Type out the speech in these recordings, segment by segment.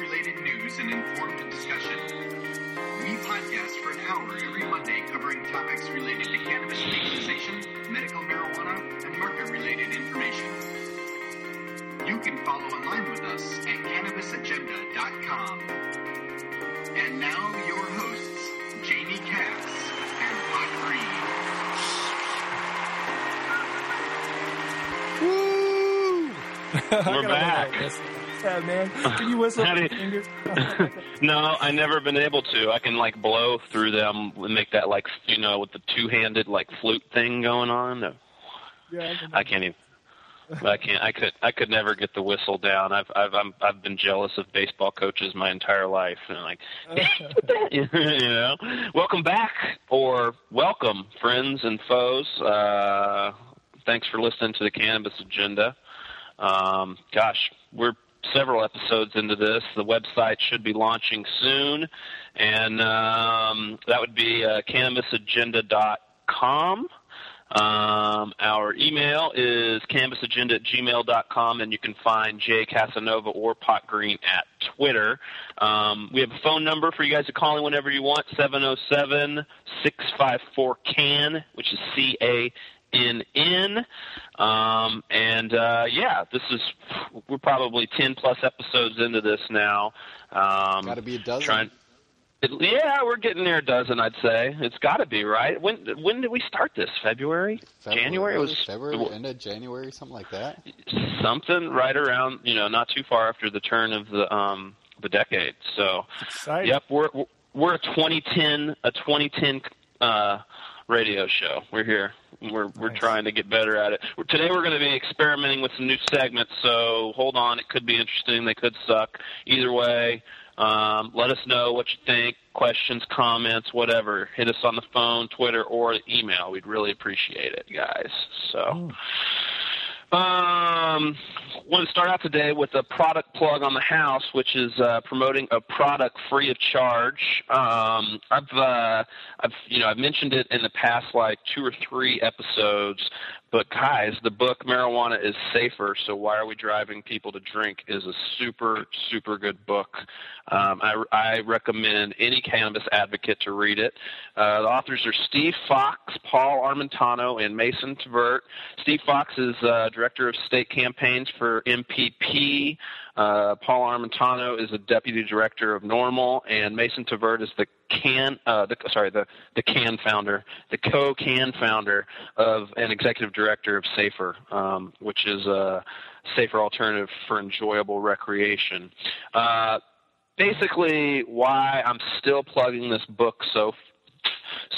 related news and informed discussion. We podcast for an hour every Monday covering topics related to cannabis legalization, medical marijuana, and market related information. You can follow online with us at cannabisagenda.com. And now, your hosts, Jamie Cass and Mike Green. Woo! We're back. Yeah, man. Can you whistle with your you- fingers? no, I never been able to. I can like blow through them and make that like you know with the two-handed like flute thing going on. Yeah, I can- I can't even. I can't. I could. I could never get the whistle down. I've. I've. I'm, I've been jealous of baseball coaches my entire life, and I'm like, you know. Welcome back, or welcome, friends and foes. Uh, thanks for listening to the Cannabis Agenda. Um, gosh, we're several episodes into this. The website should be launching soon, and um, that would be uh, cannabisagenda.com. Um, our email is cannabisagenda at gmail.com, and you can find Jay Casanova or Pot Green at Twitter. Um, we have a phone number for you guys to call in whenever you want, 707-654-CAN, which is C-A in in um and uh yeah this is we're probably 10 plus episodes into this now um Got to be a dozen. trying yeah we're getting there a dozen i'd say it's got to be right when when did we start this february, February, january it was February, end of January, something like that. something right around you know not too far after the turn of the um the decade so Exciting. Yep, we're we're a 2010 a 2010 uh, radio show. We're here. We're we're Nice. trying to get better at it. Today we're going to be experimenting with some new segments. So hold on, it could be interesting. They could suck. Either way, um, let us know what you think. Questions, comments, whatever. Hit us on the phone, Twitter, or email. We'd really appreciate it, guys. So. Um, want to start out today with a product plug on the house, which is uh, promoting a product free of charge. Um, I've, uh, I've, you know, I've mentioned it in the past, like two or three episodes. But guys, the book "Marijuana is Safer, So Why Are We Driving People to Drink" is a super, super good book. Um, I, I recommend any cannabis advocate to read it. Uh, the authors are Steve Fox, Paul Armentano, and Mason Tvert. Steve Fox is uh, director of state campaigns for MPP. Uh, Paul Armentano is the deputy director of NORML, and Mason Tvert is the can, uh, the, sorry, the the can founder, the co-can founder of and executive director of Safer, um, which is a safer alternative for enjoyable recreation. Uh, basically, why I'm still plugging this book so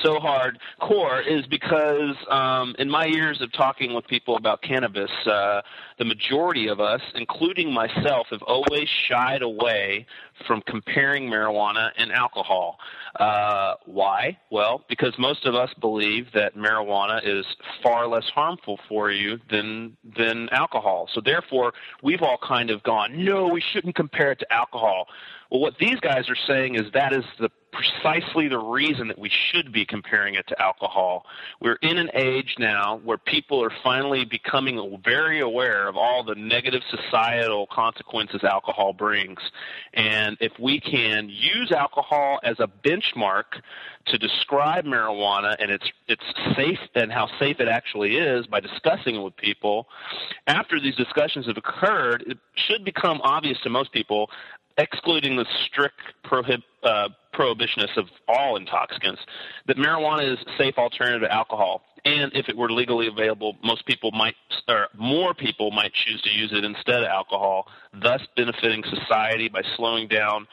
so hard core is because um, in my years of talking with people about cannabis, uh, the majority of us, including myself, have always shied away from comparing marijuana and alcohol. Uh, why? Well, because most of us believe that marijuana is far less harmful for you than than alcohol. So therefore, we've all kind of gone, no, we shouldn't compare it to alcohol. Well, what these guys are saying is that is the precisely the reason that we should be comparing it to alcohol. We're in an age now where people are finally becoming very aware of all the negative societal consequences alcohol brings. And if we can use alcohol as a benchmark to describe marijuana and its its safe and how safe it actually is by discussing it with people, after these discussions have occurred, it should become obvious to most people excluding the strict prohib, uh, prohibitionists of all intoxicants, that marijuana is a safe alternative to alcohol. And if it were legally available, most people might, or more people might choose to use it instead of alcohol, thus benefiting society by slowing down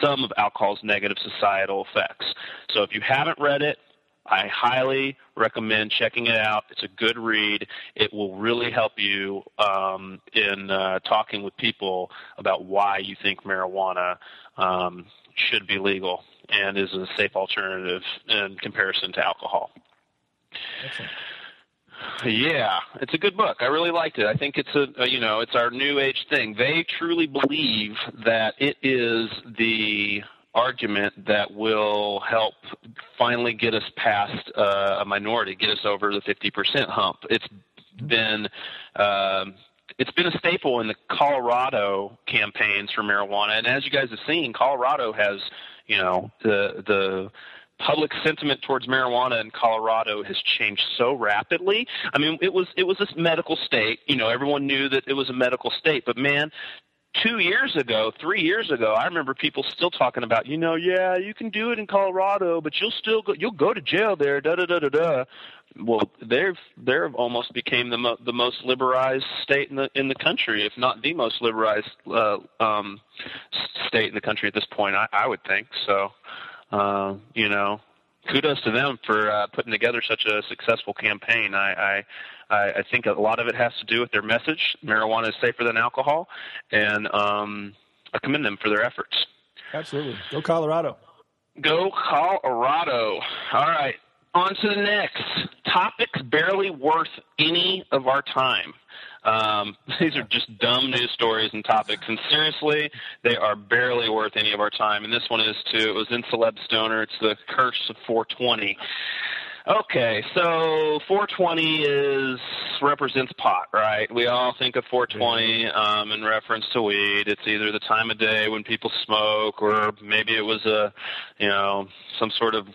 some of alcohol's negative societal effects. So if you haven't read it, I highly recommend checking it out. It's a good read. It will really help you um, in uh, talking with people about why you think marijuana um, should be legal and is a safe alternative in comparison to alcohol. Excellent. Yeah, it's a good book. I really liked it. I think it's a, a you know it's our new age thing. They truly believe that it is the argument that will help finally get us past uh, a minority, get us over the 50% hump. It's been um, it's been a staple in the Colorado campaigns for marijuana, and as you guys have seen, Colorado has you know the the public sentiment towards marijuana in Colorado has changed so rapidly. I mean, it was it was a medical state. You know, everyone knew that it was a medical state, but man, two years ago, three years ago, I remember people still talking about, you know, yeah, you can do it in Colorado, but you'll still go, you'll go to jail there, da da da da da. Well, they've they've almost became the mo- the most liberalized state in the in the country, if not the most liberalized uh, um, state in the country at this point. I, I would think so. Uh, you know, kudos to them for uh, putting together such a successful campaign. I, I, I think a lot of it has to do with their message. Marijuana is safer than alcohol, and um, I commend them for their efforts. Absolutely. Go Colorado. Go Colorado. All right. On to the next. Topics barely worth any of our time. Um, these are just dumb news stories and topics, and seriously, they are barely worth any of our time. And this one is too. It was in CelebStoner. It's the curse of 420. Okay, so 420 is represents pot, right? We all think of 420 um, in reference to weed. It's either the time of day when people smoke, or maybe it was a, you know, some sort of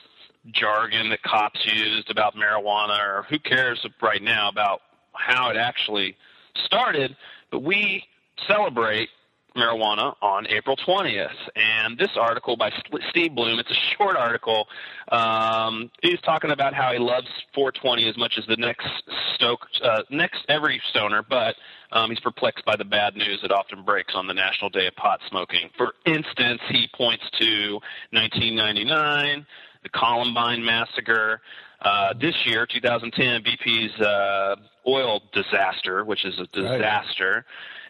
jargon that cops used about marijuana, or who cares right now about how it actually started, but we celebrate marijuana on April 20th. And this article by Steve Bloom, it's a short article. Um, he's talking about how he loves 420 as much as the next stoke, uh, next every stoner, but um, he's perplexed by the bad news that often breaks on the National Day of Pot Smoking. For instance, he points to 1999, the Columbine massacre. Uh, this year, 2010, BP's uh, oil disaster, which is a disaster.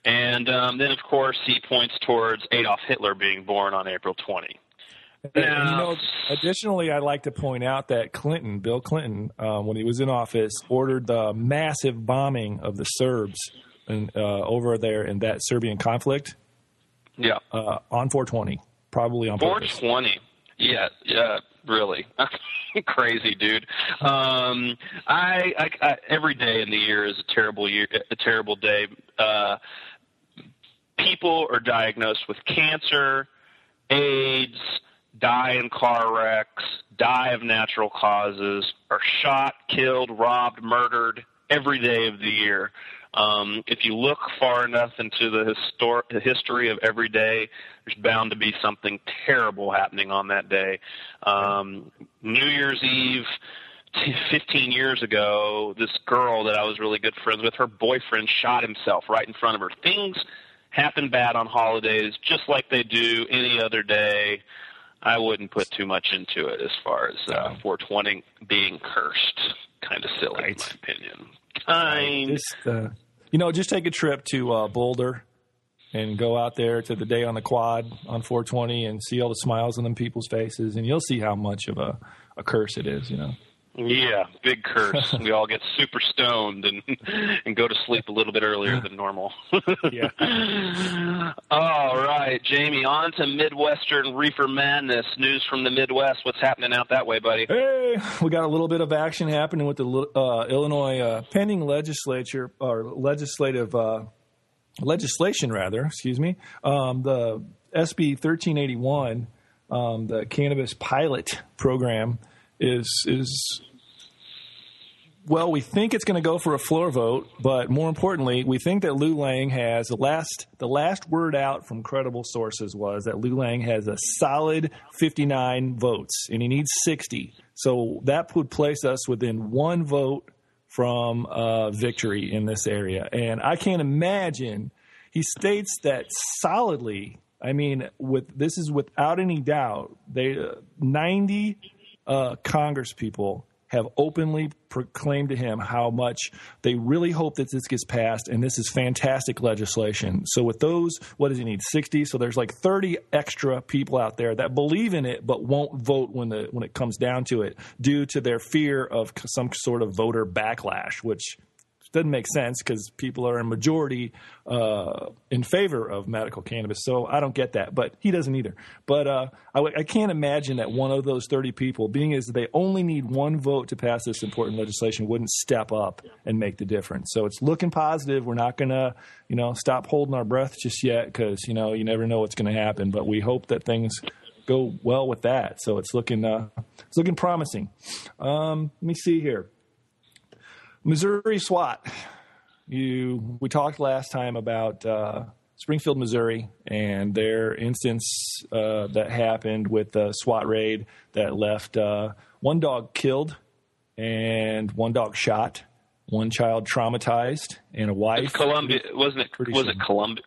Right. And um, then, of course, he points towards Adolf Hitler being born on April 20. Now, you know, additionally, I'd like to point out that Clinton, Bill Clinton, um, when he was in office, ordered the massive bombing of the Serbs in, uh, over there in that Serbian conflict. Yeah. Uh, on 420, probably on 420. Yeah, yeah, really. crazy, dude. Um, I, I, I every day in the year is a terrible year, a terrible day. Uh, people are diagnosed with cancer, AIDS, die in car wrecks, die of natural causes, are shot, killed, robbed, murdered every day of the year. Um, if you look far enough into the, histor- history of every day, there's bound to be something terrible happening on that day. Um, New Year's Eve, 15 years ago, this girl that I was really good friends with, her boyfriend shot himself right in front of her. Things happen bad on holidays, just like they do any other day. I wouldn't put too much into it as far as uh, 420 being cursed. Kind of silly, right. in my opinion. Kind. Just, uh, you know, just take a trip to uh, Boulder and go out there to the day on the quad on 420 and see all the smiles on them people's faces, and you'll see how much of a, a curse it is, you know. Yeah, big curse. we all get super stoned and and go to sleep a little bit earlier than normal. yeah. All right, Jamie, on to Midwestern Reefer Madness. News from the Midwest. What's happening out that way, buddy? Hey, we got a little bit of action happening with the uh, Illinois uh, pending legislature or legislative uh, legislation, rather. Excuse me. Um, the SB 1381, um, the cannabis pilot program is is well, we think it's going to go for a floor vote, but more importantly, we think that Lou Lang has the last the last word out from credible sources was that Lou Lang has a solid 59 votes and he needs 60. So that would place us within one vote from uh, victory in this area. And I can't imagine he states that solidly. I mean, with this is without any doubt. They uh, 90 uh, Congress people have openly proclaimed to him how much they really hope that this gets passed, and this is fantastic legislation. So, with those, what does he need? 60? So, there's like 30 extra people out there that believe in it but won't vote when, the, when it comes down to it due to their fear of some sort of voter backlash, which doesn't make sense because people are in majority uh, in favor of medical cannabis. So I don't get that, but he doesn't either. But uh, I, I, can't imagine that one of those 30 people, being as they only need one vote to pass this important legislation, wouldn't step up and make the difference. So it's looking positive. We're not going to, you know, stop holding our breath just yet because you know you never know what's going to happen. But we hope that things go well with that. So it's looking uh, it's looking promising. Um, let me see here. Missouri SWAT. You we talked last time about uh, Springfield, Missouri, and their instance uh, that happened with the SWAT raid that left uh, one dog killed and one dog shot, one child traumatized, and a wife. Columbia wasn't it? Was soon. it Columbia?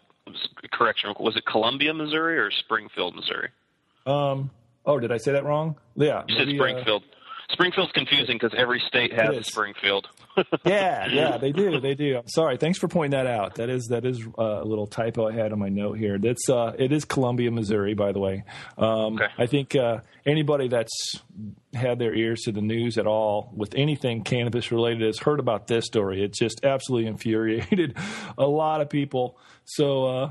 Correction. Was it Columbia, Missouri, or Springfield, Missouri? Um. Oh, did I say that wrong? Yeah. You maybe, said uh, Springfield. Springfield's confusing because every state has a Springfield. yeah, yeah, they do. They do. I'm sorry. Thanks for pointing that out. That is that is uh, a little typo I had on my note here. That's uh, it is Columbia, Missouri, by the way. Um, okay. I think uh, anybody that's had their ears to the news at all with anything cannabis related has heard about this story. It just absolutely infuriated a lot of people. So uh,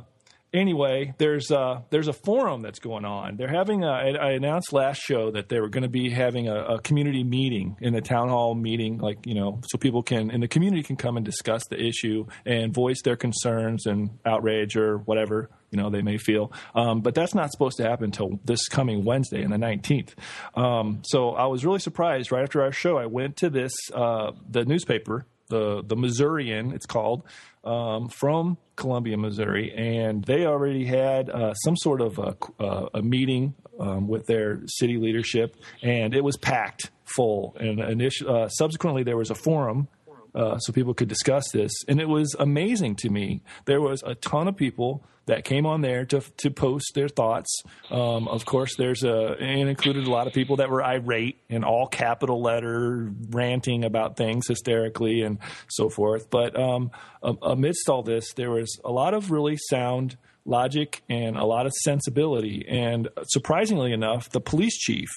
anyway, there's a, there's a forum that's going on. They're having a, I announced last show that they were going to be having a, a, community meeting in a town hall meeting, like you know, so people can in the community can come and discuss the issue and voice their concerns and outrage or whatever you know they may feel. Um, but that's not supposed to happen until this coming Wednesday, and the 19th. Um, so I was really surprised. Right after our show, I went to this uh, the newspaper the the Missourian, it's called, um, from Columbia, Missouri, and they already had uh, some sort of a, uh, a meeting um, with their city leadership, and it was packed full. And initially, uh, subsequently, there was a forum. Uh, so people could discuss this, and it was amazing to me. There was a ton of people that came on there to to post their thoughts. Um, of course, there's a and included a lot of people that were irate in all capital letter, ranting about things hysterically and so forth. But um, amidst all this, there was a lot of really sound logic and a lot of sensibility. And surprisingly enough, the police chief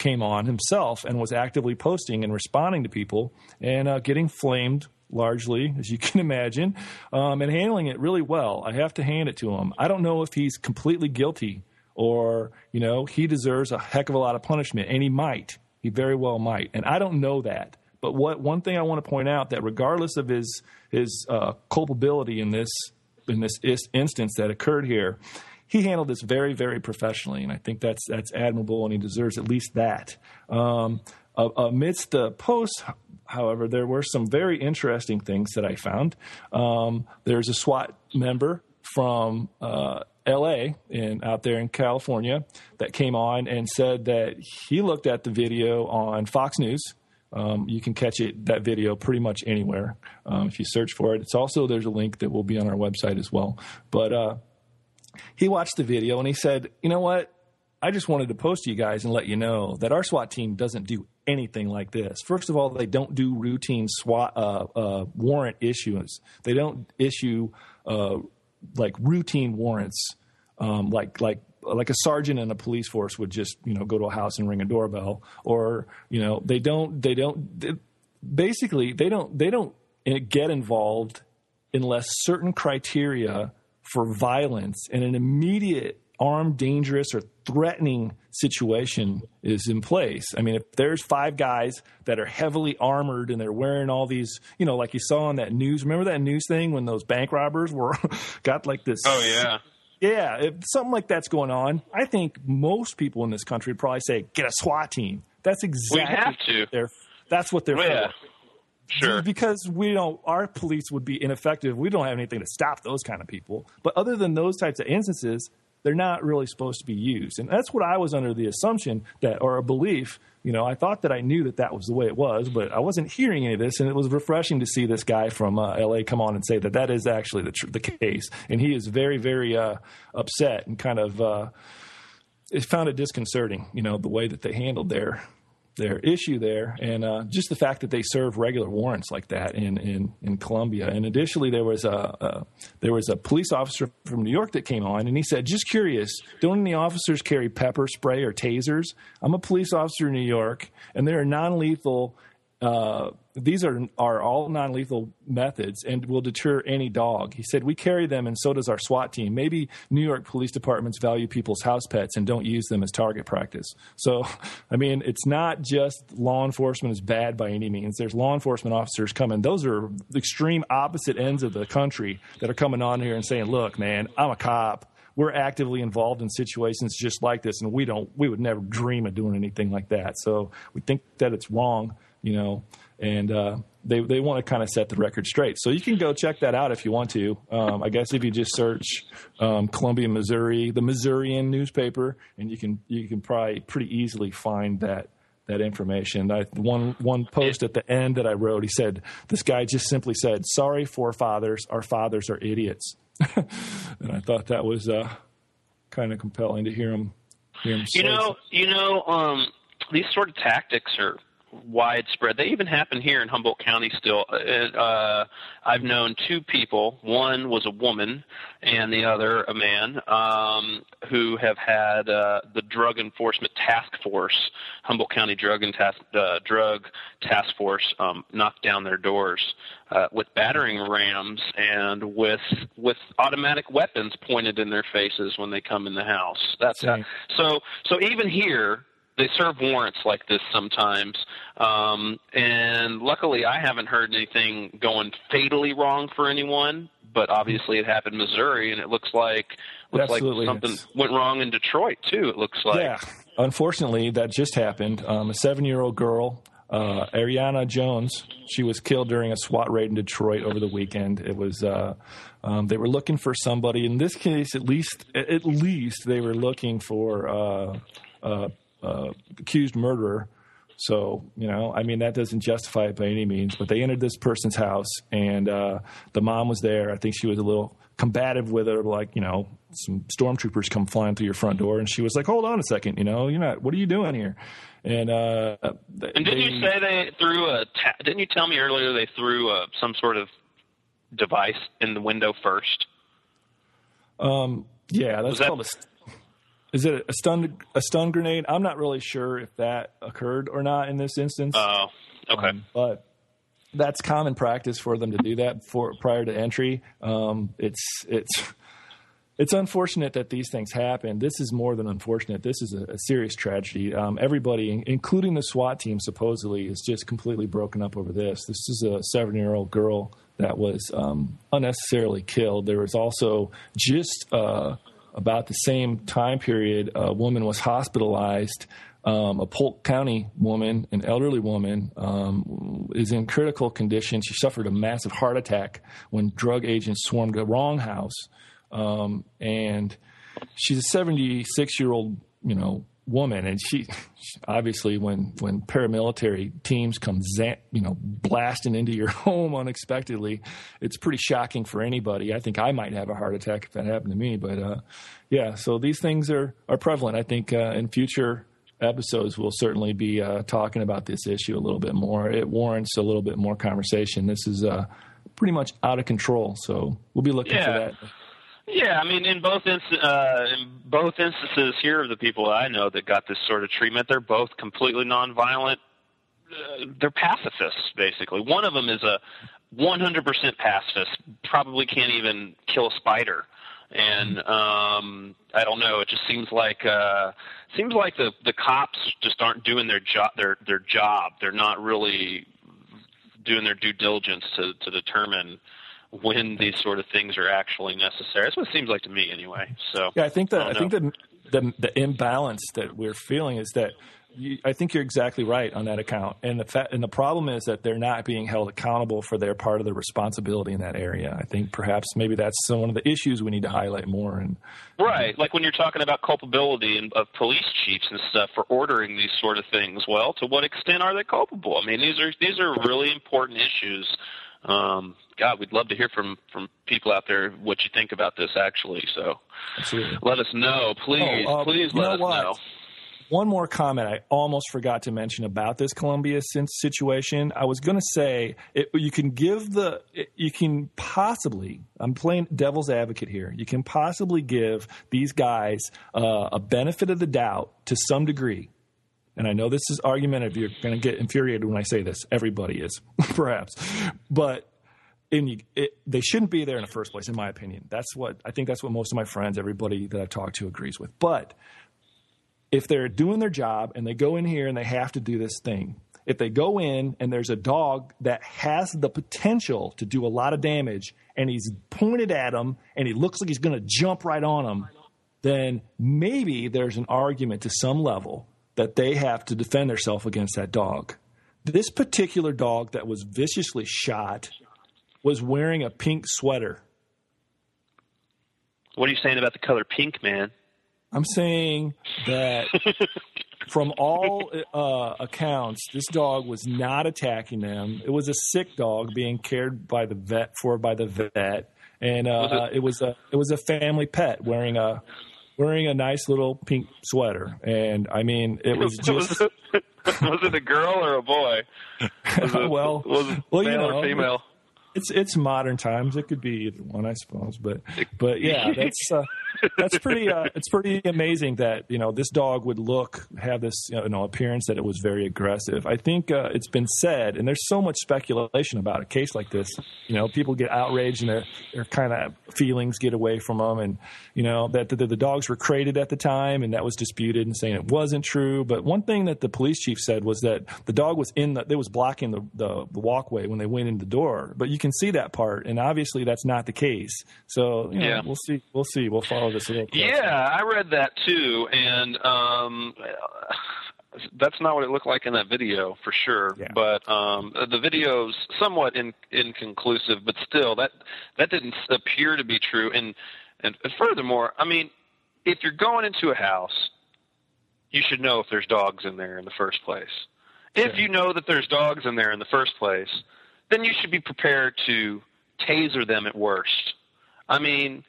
came on himself and was actively posting and responding to people and uh, getting flamed largely, as you can imagine, um, and handling it really well. I have to hand it to him. I don't know if he's completely guilty or, you know, he deserves a heck of a lot of punishment, and he might. He very well might. And I don't know that. But what one thing I want to point out that regardless of his his uh, culpability in this in this is, instance that occurred here, he handled this very very professionally, and I think that's that's admirable, and he deserves at least that. Um, amidst the posts, however, there were some very interesting things that I found. Um, there's a SWAT member from uh, L.A. and out there in California that came on and said that he looked at the video on Fox News. Um, you can catch it that video pretty much anywhere um, if you search for it. It's also there's a link that will be on our website as well. But uh, he watched the video and he said, "You know what? I just wanted to post to you guys and let you know that our SWAT team doesn't do anything like this. First of all, they don't do routine SWAT uh, uh, warrant issuance. They don't issue uh, like routine warrants, um, like like like a sergeant in a police force would just you know go to a house and ring a doorbell, or you know they don't they don't they, basically they don't they don't get involved unless certain criteria for violence and an immediate armed, dangerous, or threatening situation is in place. I mean, if there's five guys that are heavily armored and they're wearing all these, you know, like you saw on that news. Remember that news thing when those bank robbers were got like this? Oh yeah. Yeah, if something like that's going on, I think most people in this country would probably say, "Get a SWAT team." That's exactly. We have to. They're, that's what they're. Oh, yeah. Sure. Because we don't, our police would be ineffective. We don't have anything to stop those kind of people. But other than those types of instances, they're not really supposed to be used. And that's what I was under the assumption that, or a belief, you know, I thought that I knew that that was the way it was, but I wasn't hearing any of this. And it was refreshing to see this guy from uh, LA come on and say that that is actually the, tr- the case. And he is very, very uh, upset and kind of uh, found it disconcerting, you know, the way that they handled their their issue there, and uh, just the fact that they serve regular warrants like that in in, in Columbia. And additionally, there was a, a there was a police officer from New York that came on, and he said, "Just curious, don't any officers carry pepper spray or tasers? I'm a police officer in New York, and they are non-lethal." Uh, these are are all non-lethal methods and will deter any dog. He said we carry them, and so does our SWAT team. Maybe New York police departments value people's house pets and don't use them as target practice. So, I mean, it's not just law enforcement is bad by any means. There's law enforcement officers coming. Those are extreme opposite ends of the country that are coming on here and saying, "Look, man, I'm a cop." we're actively involved in situations just like this and we don't we would never dream of doing anything like that so we think that it's wrong you know and uh, they they want to kind of set the record straight. So you can go check that out if you want to. Um, I guess if you just search um, Columbia, Missouri, the Missourian newspaper, and you can you can probably pretty easily find that that information. I, one one post at the end that I wrote, he said this guy just simply said, "Sorry, forefathers, our fathers are idiots," and I thought that was uh, kind of compelling to hear him. Hear him you know, you know, um, these sort of tactics are widespread. They even happen here in Humboldt County still. Uh, uh, I've known two people. One was a woman, and the other a man, um, who have had uh, the Drug Enforcement Task Force, Humboldt County Drug and Task uh, Drug Task Force, um, knock down their doors uh, with battering rams and with with automatic weapons pointed in their faces when they come in the house. That's how, so. So even here, they serve warrants like this sometimes. Um, and luckily, I haven't heard anything going fatally wrong for anyone. But obviously, it happened in Missouri, and it looks like looks Absolutely. like something went wrong in Detroit too. It looks like. Yeah, unfortunately, that just happened. Um, a seven-year-old girl, uh, Ariana Jones, she was killed during a SWAT raid in Detroit over the weekend. It was. Uh, um, they were looking for somebody. In this case, at least, at least they were looking for uh, uh uh, accused murderer. So, you know, I mean, that doesn't justify it by any means, but they entered this person's house and uh, the mom was there. I think she was a little combative with her, like, you know, some stormtroopers come flying through your front door. And she was like, hold on a second, you know, you're not, what are you doing here? And, uh, and didn't they, you say they threw a, ta- didn't you tell me earlier they threw a, some sort of device in the window first? Um, yeah, that's called a is it a stun a stun grenade? I'm not really sure if that occurred or not in this instance. Oh, okay. Um, but that's common practice for them to do that for prior to entry. Um, it's it's it's unfortunate that these things happen. This is more than unfortunate. This is a, a serious tragedy. Um, everybody, including the SWAT team, supposedly is just completely broken up over this. This is a seven year old girl that was um, unnecessarily killed. There was also just. Uh, about the same time period, a woman was hospitalized. Um, a Polk County woman, an elderly woman, um, is in critical condition. She suffered a massive heart attack when drug agents swarmed the wrong house, um, and she's a 76 year old, you know, woman, and she, obviously when when paramilitary teams come you know blasting into your home unexpectedly, it's pretty shocking for anybody. I think I might have a heart attack if that happened to me, but uh, yeah. So these things are are prevalent. I think uh, in future episodes we'll certainly be uh, talking about this issue a little bit more. It warrants a little bit more conversation. This is uh, pretty much out of control, so we'll be looking yeah. for that. Yeah, I mean, in both uh, in both instances here of the people I know that got this sort of treatment, they're both completely nonviolent. Uh, they're pacifists, basically. One of them is a 100% pacifist. Probably can't even kill a spider. And um, I don't know. It just seems like uh, seems like the the cops just aren't doing their job. Their their job. They're not really doing their due diligence to to determine when these sort of things are actually necessary. That's what it seems like to me, anyway. So yeah, I think that I, I think the, the the imbalance that we're feeling is that you, I think you're exactly right on that account. And the fa- and the problem is that they're not being held accountable for their part of the responsibility in that area. I think perhaps maybe that's one of the issues we need to highlight more. And right, like when you're talking about culpability and, of police chiefs and stuff for ordering these sort of things. Well, to what extent are they culpable? I mean, these are these are really important issues um, God, we'd love to hear from from people out there what you think about this. Actually, so Absolutely. let us know, please. Oh, uh, please let us what? know. one more comment I almost forgot to mention about this Columbia situation. I was going to say it, you can give the you can possibly I'm playing devil's advocate here. You can possibly give these guys uh, a benefit of the doubt to some degree. And I know this is argumentative. You're going to get infuriated when I say this. Everybody is, perhaps, but and it, they shouldn't be there in the first place, in my opinion. That's what I think. That's what most of my friends, everybody that I've talked to, agrees with. But if they're doing their job and they go in here and they have to do this thing, if they go in and there's a dog that has the potential to do a lot of damage and he's pointed at him and he looks like he's going to jump right on him, then maybe there's an argument to some level that they have to defend themselves against that dog. This particular dog that was viciously shot was wearing a pink sweater. What are you saying about the color pink, man? I'm saying that from all uh, accounts, this dog was not attacking them. It was a sick dog being cared by the vet for by the vet, and uh, was it? it was a it was a family pet wearing a wearing a nice little pink sweater. And I mean, it was just. was, it, a girl or a boy? It, well, well, you know, female? It's it's modern times. It could be either one, I suppose. But but yeah, that's uh, that's pretty. Uh, it's pretty amazing that you know this dog would look have this you know appearance that it was very aggressive. I think uh, it's been said, and there's so much speculation about a case like this. You know, people get outraged and their their kind of feelings get away from them, and you know that the, the dogs were crated at the time, and that was disputed and saying it wasn't true. But one thing that the police chief said was that the dog was in the, it was blocking the, the the walkway when they went in the door, but you can see that part, and obviously that's not the case. So you know, yeah. we'll see. We'll see. We'll follow this a little. Closer. Yeah, I read that too, and um, that's not what it looked like in that video for sure. Yeah. But um, the video's somewhat in, inconclusive, but still, that that didn't appear to be true. And and furthermore, I mean, if you're going into a house, you should know if there's dogs in there in the first place. If you know that there's dogs in there in the first place, then you should be prepared to taser them at worst. I mean,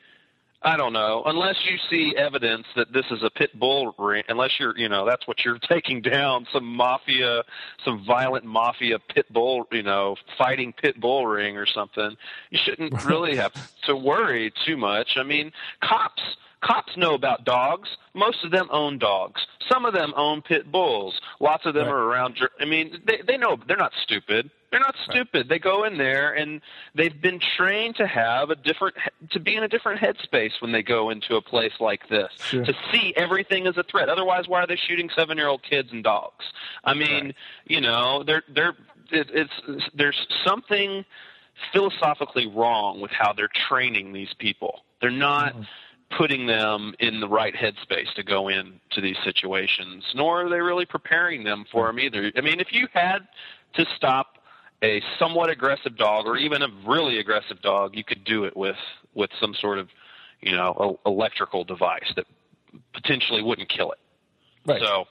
I don't know. Unless you see evidence that this is a pit bull ring, unless you're, you know, that's what you're taking down some mafia, some violent mafia pit bull, you know, fighting pit bull ring or something, you shouldn't really have to worry too much. I mean, cops cops know about dogs. Most of them own dogs. Some of them own pit bulls. Lots of them right. are around. I mean, they they know they're not stupid. They're not stupid. Right. They go in there and they've been trained to have a different to be in a different headspace when they go into a place like this sure. to see everything as a threat. Otherwise, why are they shooting seven-year-old kids and dogs? I mean, right. you know, they're they're it, it's there's something philosophically wrong with how they're training these people. They're not. Mm-hmm putting them in the right headspace to go into these situations, nor are they really preparing them for them either. I mean, if you had to stop a somewhat aggressive dog or even a really aggressive dog, you could do it with with some sort of, you know, electrical device that potentially wouldn't kill it. Right. So,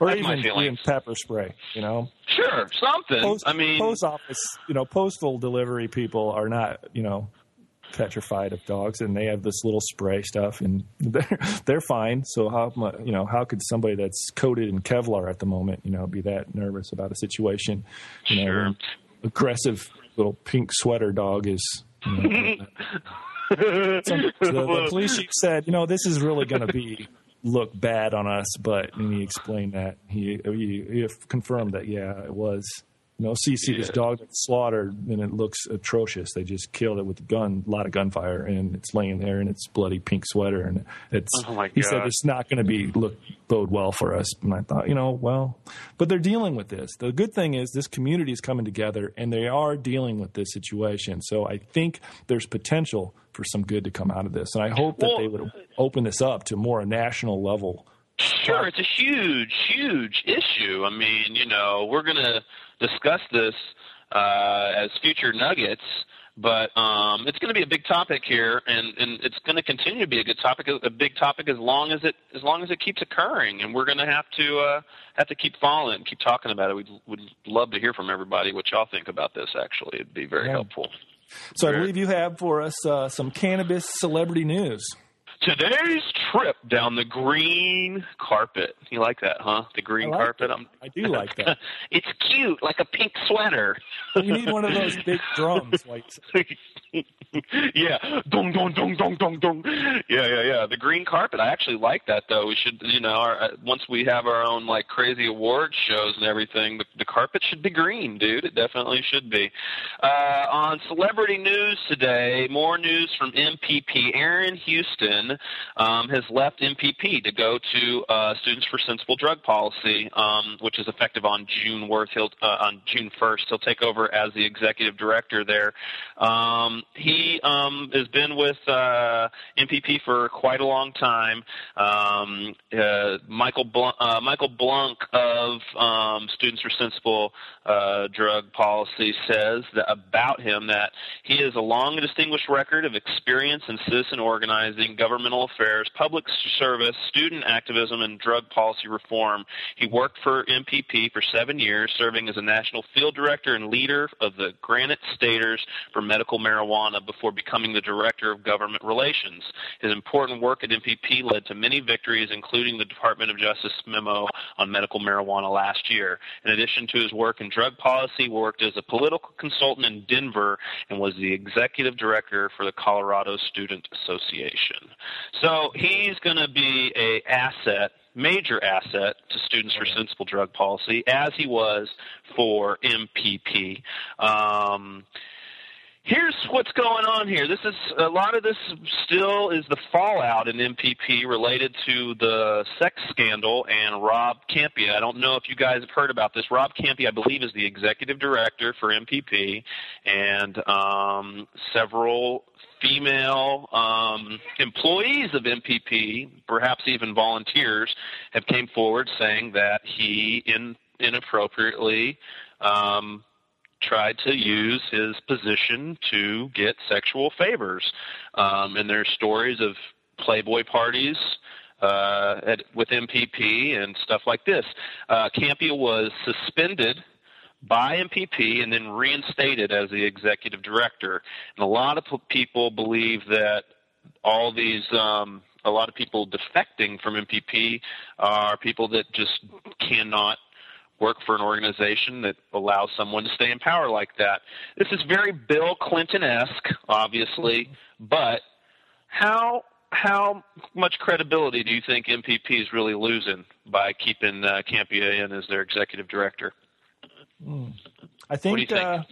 or that's even, my feeling. even pepper spray, you know. Sure, something. Post, I mean, post office, you know, postal delivery people are not, you know, petrified of dogs, and they have this little spray stuff, and they're they're fine. So how you know how could somebody that's coated in Kevlar at the moment, you know, be that nervous about a situation? You know, Sure. aggressive little pink sweater dog is. You know, the, the police chief said, you know, this is really going to be look bad on us, but and he explained that he he, he confirmed that yeah, it was. You know, CC this Yeah. dog that's slaughtered and it looks atrocious. They just killed it with a gun, a lot of gunfire, and it's laying there in its bloody pink sweater, and it's. Oh, he said it's not going to be look bode well for us. And I thought, you know, well, but they're dealing with this. The good thing is this community is coming together, and they are dealing with this situation. So I think there's potential for some good to come out of this, and I hope that Well- they would open this up to more a national level. Sure, it's a huge, huge issue. I mean, you know, we're going to discuss this uh, as future nuggets, but um, it's going to be a big topic here, and, and it's going to continue to be a good topic, a big topic as long as it as long as it keeps occurring, and we're going to have to uh, have to keep following it, keep talking about it. We'd would love to hear from everybody what y'all think about this. Actually, it'd be very Yeah. helpful. So I believe you have for us uh, some cannabis celebrity news. Today's trip down the green carpet. You like that, huh? The green like carpet. I do like that. it's cute, like a pink sweater. You need one of those big drums, like yeah, dong dong dong dong dong dong. Yeah, yeah, yeah. The green carpet. I actually like that though. We should, you know, our, uh, once we have our own like crazy award shows and everything, the, the carpet should be green, dude. It definitely should be. Uh, on celebrity news today, more news from MPP. Aaron Houston um, has left MPP to go to uh, Students for Sensible Drug Policy, um, which is effective on June worth. He'll uh, on June 1st. He'll take over as the executive director there. Um, he um, has been with uh, MPP for quite a long time. Um, uh, Michael Blunk, uh, Michael Blunk of um, Students for Sensible uh, Drug Policy says that about him that he has a long and distinguished record of experience in citizen organizing, governmental affairs, public service, student activism, and drug policy reform. He worked for MPP for seven years, serving as a national field director and leader of the Granite Staters for medical marijuana before becoming the director of government relations. His important work at MPP led to many victories, including the Department of Justice memo on medical marijuana last year. In addition to his work in drug policy, worked as a political consultant in Denver and was the executive director for the Colorado Student Association. So he's going to be a asset major asset to Students for Sensible Drug Policy, as he was for MPP. Um, here's what's going on here. This is a lot of this still is the fallout in MPP related to the sex scandal and Rob Kampia. I don't know if you guys have heard about this. Rob Kampia, I believe, is the executive director for MPP, and um, several female um, employees of MPP, perhaps even volunteers, have came forward saying that he in, inappropriately um, tried to use his position to get sexual favors. Um, and there's stories of Playboy parties uh, at, with MPP and stuff like this. Uh, Kampia was suspended by MPP and then reinstated as the executive director. And a lot of people believe that all these, um, a lot of people defecting from MPP are people that just cannot work for an organization that allows someone to stay in power like that. This is very Bill Clinton-esque, obviously, but how how much credibility do you think MPP is really losing by keeping uh, Kampia in as their executive director? I think, think? Uh,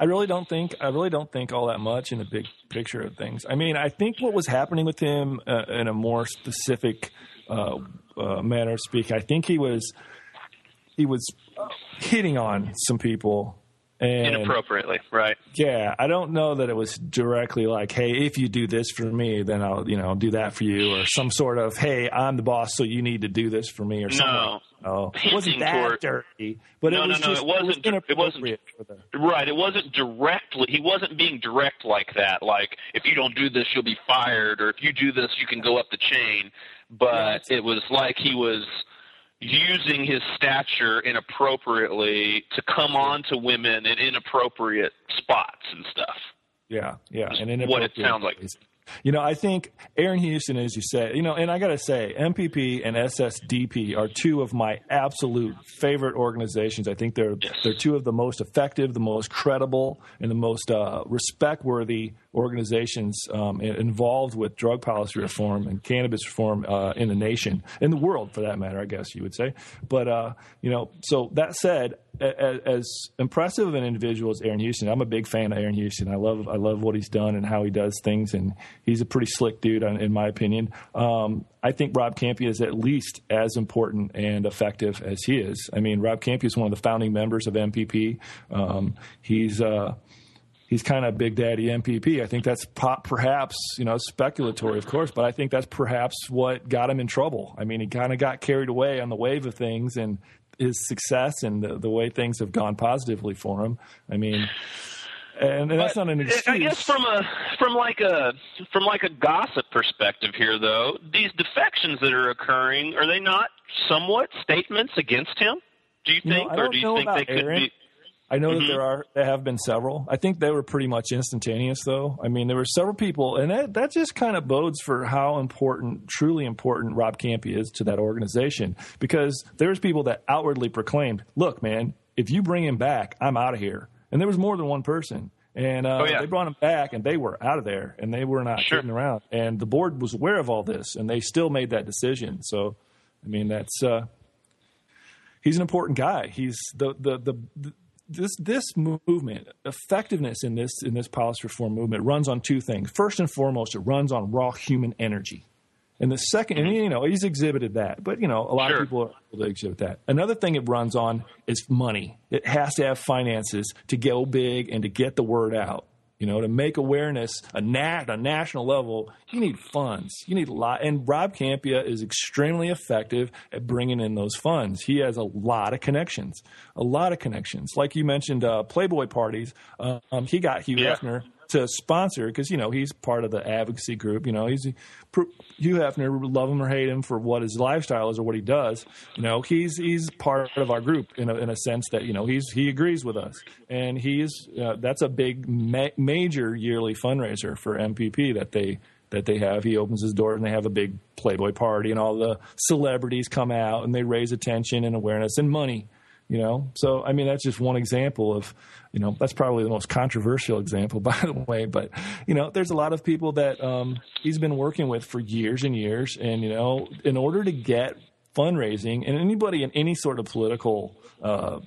I really don't think I really don't think all that much in the big picture of things. I mean, I think what was happening with him uh, in a more specific uh, uh, manner of speaking, I think he was he was hitting on some people and Inappropriately, right? yeah, I don't know that it was directly like, "Hey, if you do this for me, then I'll, you know, do that for you," or some sort of, "Hey, I'm the boss, so you need to do this for me," or something. No. Oh, it wasn't that dirty, but No, it no, was no, just it wasn't- was it wasn't- inappropriate for the Right. It wasn't directly. He wasn't being direct like that. Like, if you don't do this, you'll be fired, or if you do this, you can go up the chain. But it was like he was using his stature inappropriately to come on to women in inappropriate spots and stuff. Yeah, yeah, and what it sounds like. You know, I think Aaron Houston, as you said, you know, and I got to say, MPP and SSDP are two of my absolute favorite organizations. I think they're Yes. they're two of the most effective, the most credible, and the most uh, respect-worthy organizations um, involved with drug policy reform and cannabis reform uh, in the nation, in the world, for that matter. I guess you would say. But uh, you know, so that said, a- a- as impressive an individual as Aaron Houston, I'm a big fan of Aaron Houston. I love I love what he's done and how he does things, and he's a pretty slick dude, in my opinion. Um, I think Rob Kampia is at least as important and effective as he is. I mean, Rob Kampia is one of the founding members of MPP. Um, he's uh, he's kind of Big Daddy MPP. I think that's perhaps, you know, speculatory, of course, but I think that's perhaps what got him in trouble. I mean, he kind of got carried away on the wave of things and his success and the, the way things have gone positively for him. I mean, and, and that's not an excuse. I guess from a from like a from like a gossip perspective here, though, these defections that are occurring are they not somewhat statements against him? Do you You know, think, or don't you think they could Aaron. be? I know Mhm. that there are there have been several. I think they were pretty much instantaneous, though. I mean, there were several people, and that that just kind of bodes for how important, truly important, Rob Kampia is to that organization. Because there's people that outwardly proclaimed, "Look, man, if you bring him back, I'm out of here." And there was more than one person, and uh, Oh, yeah. they brought him back, and they were out of there, and they were not Sure. sitting around. And the board was aware of all this, and they still made that decision. So, I mean, that's. Uh, he's an important guy. He's the the the. the this this movement effectiveness in this in this policy reform movement runs on two things. First and foremost, it runs on raw human energy, and the second, and you know, he's exhibited that. But you know, a lot Sure. of people are able to exhibit that. Another thing it runs on is money. It has to have finances to go big and to get the word out. You know, to make awareness a nat a national level, you need funds. You need a lot. And Rob Kampia is extremely effective at bringing in those funds. He has a lot of connections, a lot of connections. Like you mentioned, uh, Playboy parties. Um, he got Hugh Yeah. Hefner to sponsor because you know he's part of the advocacy group. You know, he's Hugh Hefner. Love him or hate him for what his lifestyle is or what he does. You know, he's he's part of our group in a, in a sense that you know he's he agrees with us, and he's uh, that's a big ma- major yearly fundraiser for MPP that they that they have. He opens his door and they have a big Playboy party, and all the celebrities come out and they raise attention and awareness and money. You know, so I mean that's just one example of, you know, that's probably the most controversial example, by the way. But you know, there's a lot of people that um, he's been working with for years and years, and you know, in order to get fundraising and anybody in any sort of political uh,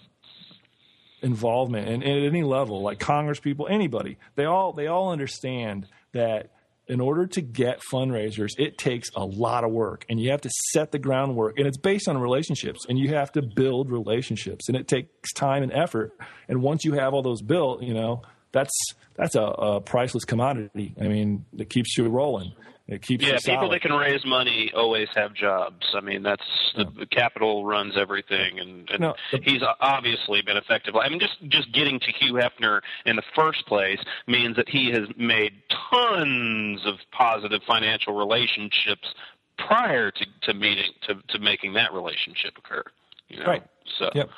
involvement and, and at any level, like Congress people, anybody, they all they all understand that in order to get fundraisers, it takes a lot of work, and you have to set the groundwork, and it's based on relationships, and you have to build relationships, and it takes time and effort. And once you have all those built, you know that's that's a, a priceless commodity. I mean, it keeps you rolling. It keeps Yeah, people that can raise money always have jobs. I mean, that's the, the capital runs everything, and, and No, the- he's obviously been effective. I mean, just just getting to Hugh Hefner in the first place means that he has made tons of positive financial relationships prior to, to meeting to, to making that relationship occur. You know? Right. So. Yep.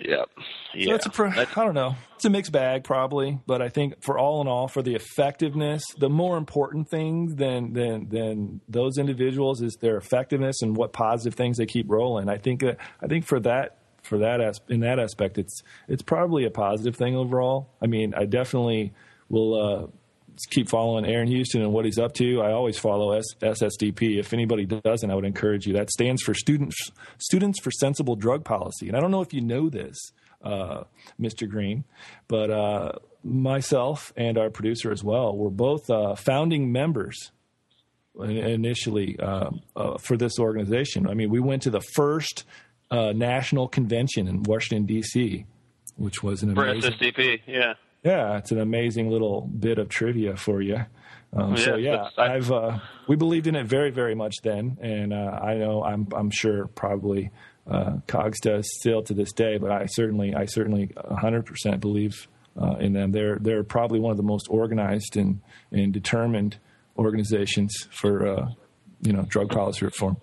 Yep. So Yeah. it's a pro- I don't know. It's a mixed bag, probably. But I think for all in all, for the effectiveness, the more important thing than than than those individuals is their effectiveness and what positive things they keep rolling. I think that I think for that for that as- in that aspect, it's it's probably a positive thing overall. I mean, I definitely will. Uh, keep following Aaron Houston and what he's up to. I always follow S- SSDP. If anybody doesn't, I would encourage you. That stands for Students Students for Sensible Drug Policy. And I don't know if you know this, uh, Mr. Green, but uh, myself and our producer as well were both uh, founding members initially uh, uh, for this organization. I mean, we went to the first uh, national convention in Washington D.C., which was an for amazing. SSDP, yeah. Yeah, it's an amazing little bit of trivia for you. Um, so Yeah, yeah, I- I've uh, we believed in it very very much then, and uh, I know I'm I'm sure probably uh, Cogs does still to this day, but I certainly I certainly 100 percent believe uh, in them. They're they're probably one of the most organized and and determined organizations for uh, you know drug policy reform.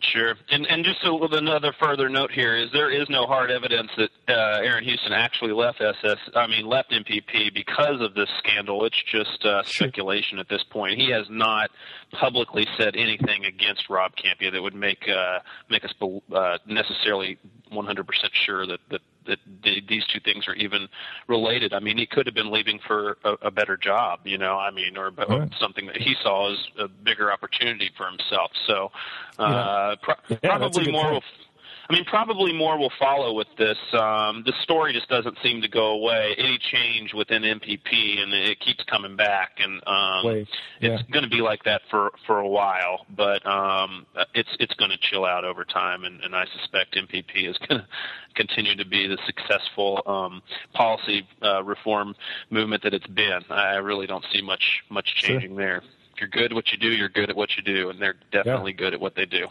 Sure, and and just a, with another further note here is there is no hard evidence that uh, Aaron Houston actually left SS. I mean left MPP because of this scandal. It's just uh, speculation at this point. He has not publicly said anything against Rob Kampia that would make uh, make us bel uh, necessarily 100% sure that that that th- these two things are even related. I mean, he could have been leaving for a, a better job, you know. I mean, or, Right. something that he saw as a bigger opportunity for himself. So, uh, pro- Yeah, probably more point. I mean, probably more will follow with this. Um, the story just doesn't seem to go away. Any change within MPP, and it keeps coming back, and um, yeah. it's going to be like that for for a while. But um, it's it's going to chill out over time, and, and I suspect MPP is going to continue to be the successful um, policy uh, reform movement that it's been. I really don't see much much Sure. changing there. You're good at what you do, you're good at what you do, and they're definitely good at what they do.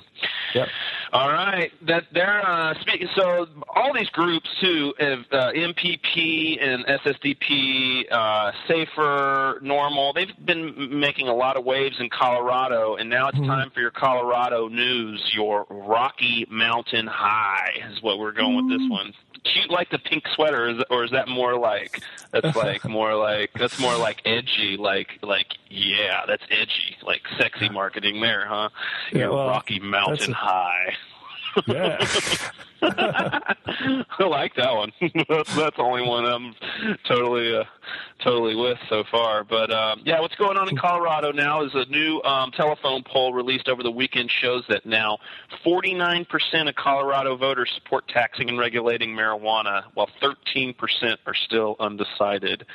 Yep. All right, that they're uh, speaking. So all these groups too, have, uh, MPP and SSDP, uh, Safer, NORML, They've been making a lot of waves in Colorado, and now it's time for your Colorado news. Your Rocky Mountain High is what we're going with this one. Cute like the pink sweater, or is, or is that more like that's like more like that's more like edgy, like like yeah, that's edgy, like sexy marketing there, huh? Yeah, Your well, Rocky Mountain a- High. Yeah. I like that one. that's, that's the only one I'm totally, uh, totally with so far. But um, yeah, what's going on in Colorado now is a new um, telephone poll released over the weekend shows that now 49% of Colorado voters support taxing and regulating marijuana, while 13% are still undecided.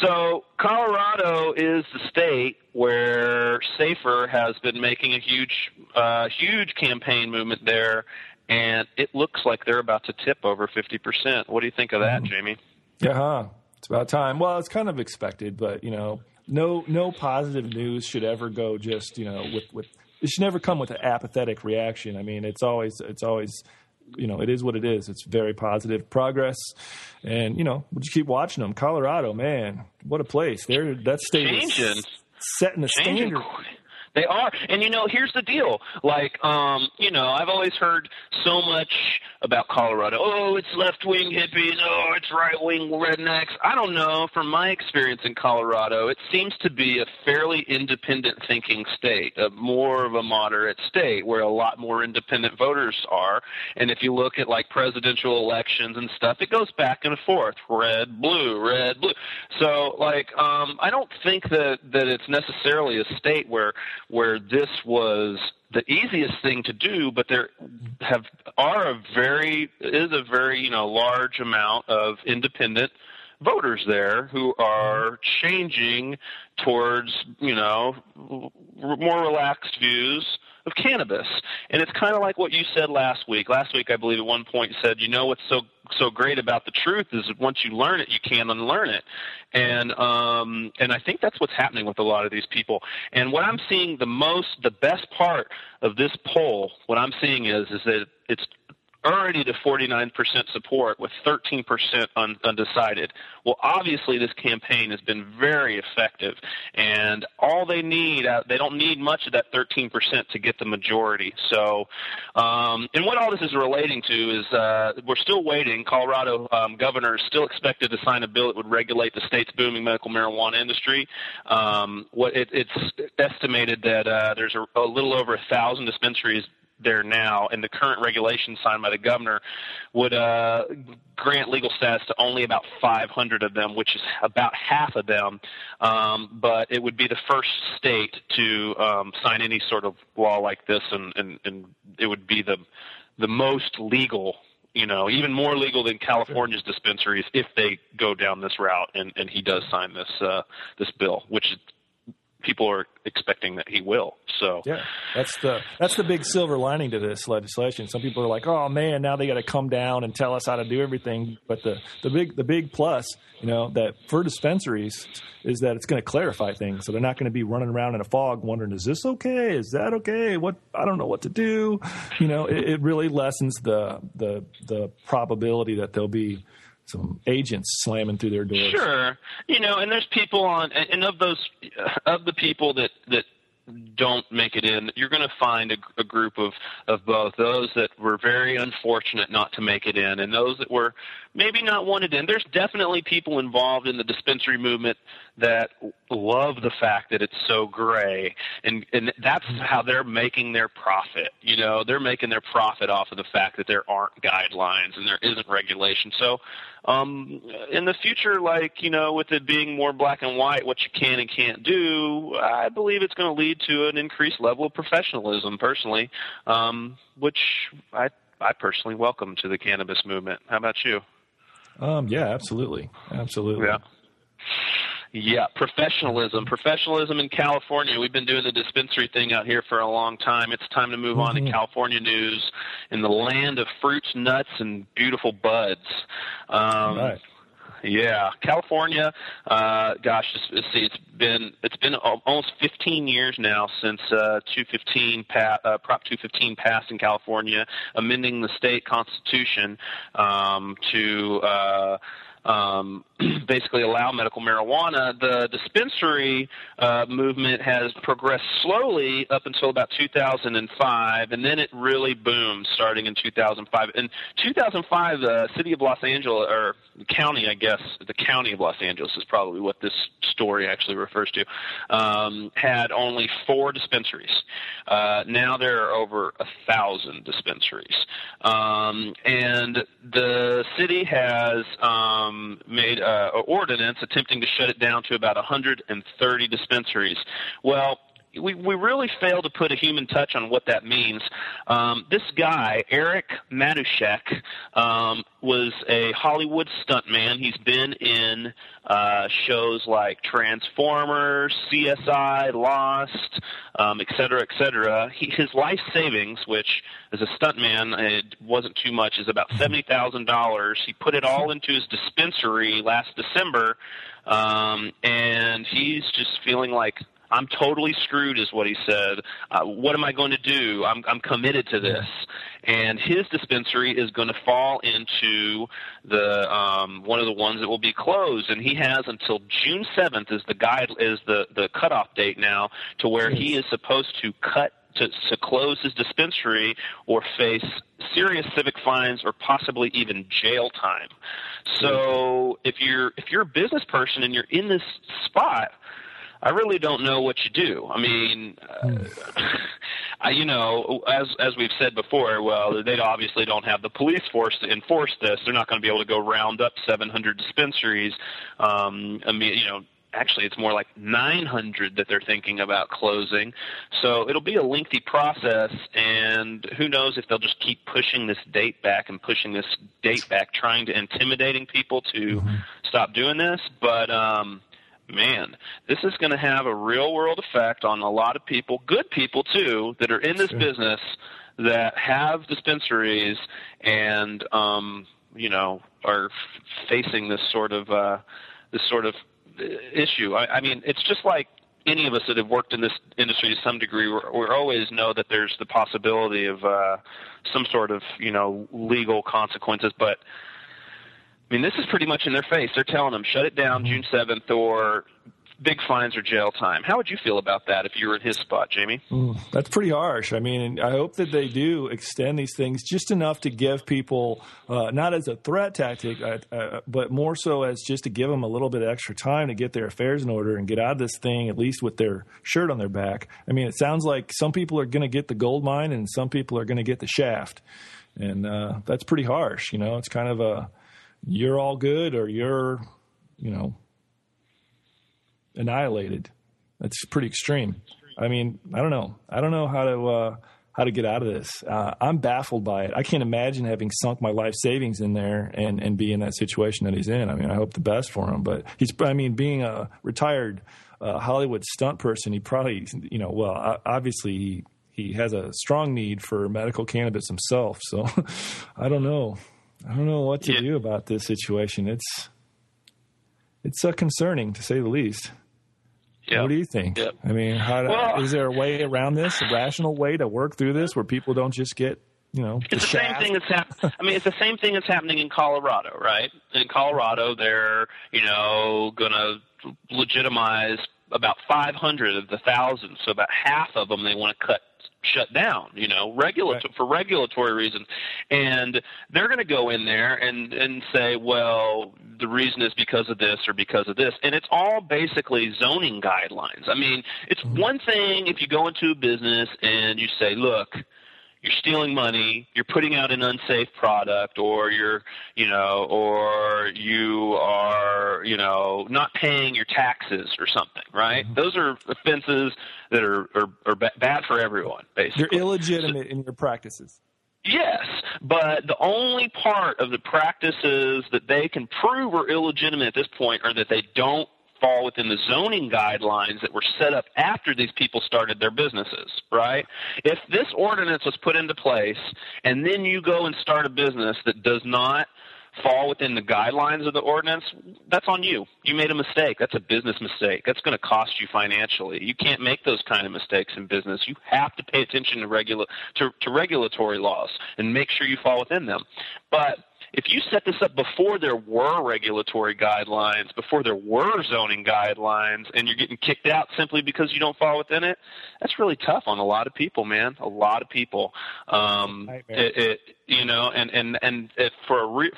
So Colorado is the state where Safer has been making a huge, uh, huge campaign movement there, and it looks like they're about to tip over 50%. What do you think of that, Jamie? Yeah, huh. it's about time. Well, it's kind of expected, but you know, no no positive news should ever go just you know with with it should never come with an apathetic reaction. I mean, it's always it's always you know it is what it is. It's very positive progress, and you know we'll just keep watching them. Colorado, man, what a place! They're that state Changing. is setting the changing. standard. They are, and you know, here's the deal. Like, um, you know, I've always heard so much about Colorado. Oh, it's left wing hippies. Oh, it's right wing rednecks. I don't know. From my experience in Colorado, it seems to be a fairly independent thinking state, a more of a moderate state where a lot more independent voters are. And if you look at like presidential elections and stuff, it goes back and forth, red, blue, red, blue. So, like, um, I don't think that that it's necessarily a state where where this was the easiest thing to do, but there have are a very is a very you know large amount of independent voters there who are changing towards you know more relaxed views of cannabis. And it's kind of like what you said last week. Last week, I believe, at one point, said, you know, what's so so great about the truth is once you learn it, you can't unlearn it. And um, and I think that's what's happening with a lot of these people. And what I'm seeing the most, the best part of this poll, what I'm seeing is is that it's already to 49% support with 13% un- undecided. Well, obviously this campaign has been very effective, and all they need, uh, they don't need much of that 13% to get the majority. So, um, and what all this is relating to is uh, we're still waiting. Colorado um, governor is still expected to sign a bill that would regulate the state's booming medical marijuana industry. Um, what it, it's estimated that uh, there's a, a little over a thousand dispensaries there now, and the current regulations signed by the governor would uh, grant legal status to only about 500 of them, which is about half of them. Um, but it would be the first state to um, sign any sort of law like this, and, and, and it would be the the most legal. You know, even more legal than California's dispensaries if they go down this route, and, and he does sign this uh, this bill, which people are expecting that he will. So Yeah, that's the that's the big silver lining to this legislation. Some people are like, "Oh man, now they got to come down and tell us how to do everything." But the the big the big plus, you know, that for dispensaries is that it's going to clarify things. So they're not going to be running around in a fog wondering, "Is this okay? Is that okay? What I don't know what to do." You know, it, it really lessens the the the probability that there'll be some agents slamming through their doors. Sure, you know, and there's people on, and of those, of the people that that don't make it in, you're going to find a, a group of of both those that were very unfortunate not to make it in, and those that were maybe not wanted in. There's definitely people involved in the dispensary movement that love the fact that it's so gray, and and that's how they're making their profit. You know, they're making their profit off of the fact that there aren't guidelines and there isn't regulation. So, um, in the future, like you know, with it being more black and white, what you can and can't do, I believe it's going to lead to an increased level of professionalism. Personally, um, which I I personally welcome to the cannabis movement. How about you? Um, yeah, absolutely, absolutely. Yeah. Yeah, professionalism. Professionalism in California. We've been doing the dispensary thing out here for a long time. It's time to move on to California news in the land of fruits, nuts, and beautiful buds. Um, Right. Yeah, California. Uh, gosh, see. It's been it's been almost 15 years now since uh, 215 pa- uh, Prop 215 passed in California, amending the state constitution um, to. Uh, um, basically allow medical marijuana. The dispensary uh, movement has progressed slowly up until about 2005, and then it really boomed starting in 2005. In 2005, the city of Los Angeles, or county, I guess, the county of Los Angeles is probably what this story actually refers to, um, had only four dispensaries. Uh, now there are over a thousand dispensaries, um, and the city has um, made uh, an ordinance attempting to shut it down to about 130 dispensaries. Well, we we really fail to put a human touch on what that means. Um, this guy, Eric Matuszek, um, was a Hollywood stuntman. He's been in uh, shows like Transformers, CSI, Lost, um, et cetera, et cetera. He, his life savings, which as a stuntman it wasn't too much, is about seventy thousand dollars. He put it all into his dispensary last December, um, and he's just feeling like I'm totally screwed, is what he said. Uh, what am I going to do? I'm, I'm committed to this. And his dispensary is going to fall into the um, one of the ones that will be closed, and he has until June 7th is the guide is the the cutoff date now to where he is supposed to cut to, to close his dispensary or face serious civic fines or possibly even jail time. So if you're if you're a business person and you're in this spot, I really don't know what you do. I mean, uh, I, you know, as as we've said before, well, they obviously don't have the police force to enforce this. They're not going to be able to go round up 700 dispensaries. Um, I mean, you know, actually it's more like 900 that they're thinking about closing. So it'll be a lengthy process, and who knows if they'll just keep pushing this date back and pushing this date back, trying to intimidating people to mm-hmm. stop doing this. But um, man, this is going to have a real world effect on a lot of people, good people too, that are in this sure. business that have dispensaries and um, you know are f- facing this sort of uh, this sort of uh, issue. I, I mean, it's just like any of us that have worked in this industry to some degree, we always know that there's the possibility of uh, some sort of you know legal consequences, but I mean, this is pretty much in their face. They're telling them shut it down mm-hmm. June seventh or big fines or jail time. How would you feel about that if you were in his spot, Jamie? Mm, that's pretty harsh. I mean, I hope that they do extend these things just enough to give people, uh, not as a threat tactic, uh, uh, but more so as just to give them a little bit of extra time to get their affairs in order and get out of this thing at least with their shirt on their back. I mean, it sounds like some people are going to get the gold mine and some people are going to get the shaft. And uh, that's pretty harsh. You know, it's kind of a you're all good or you're, you know, annihilated. That's pretty extreme. I mean, I don't know. I don't know how to uh, how to get out of this. Uh, I'm baffled by it. I can't imagine having sunk my life savings in there and and be in that situation that he's in. I mean, I hope the best for him, but he's. I mean, being a retired uh, Hollywood stunt person, he probably, you know, well, obviously he he has a strong need for medical cannabis himself. So I don't know. I don't know what to yeah. do about this situation. It's it's uh, concerning to say the least. What do you think? Yep. I mean, how to, well, is there a way around this, a rational way to work through this, where people don't just get you know, it's the, the same thing that's happening. I mean, it's the same thing that's happening in Colorado, right? In Colorado, they're you know going to legitimize about 500 of the thousands, so about half of them they want to cut shut down, you know, regulator right. for regulatory reasons. And they're going to go in there and and say, well, the reason is because of this or because of this. And it's all basically zoning guidelines. I mean, it's mm-hmm. one thing if you go into a business and you say, look, you're stealing money, you're putting out an unsafe product, or you're, you know, or you are, you know, not paying your taxes or something, right? Mm-hmm. Those are offenses that are, are, are bad for everyone, basically. You're illegitimate in your practices. Yes, but the only part of the practices that they can prove are illegitimate at this point are that they don't fall within the zoning guidelines that were set up after these people started their businesses, right? If this ordinance was put into place and then you go and start a business that does not fall within the guidelines of the ordinance, that's on you. You made a mistake. That's a business mistake. That's going to cost you financially. You can't make those kind of mistakes in business. You have to pay attention to regula- to, to regulatory laws and make sure you fall within them. But if you set this up before there were regulatory guidelines, before there were zoning guidelines, and you're getting kicked out simply because you don't fall within it, that's really tough on a lot of people, man. A lot of people. Um, it, it, you know, and and and for a re-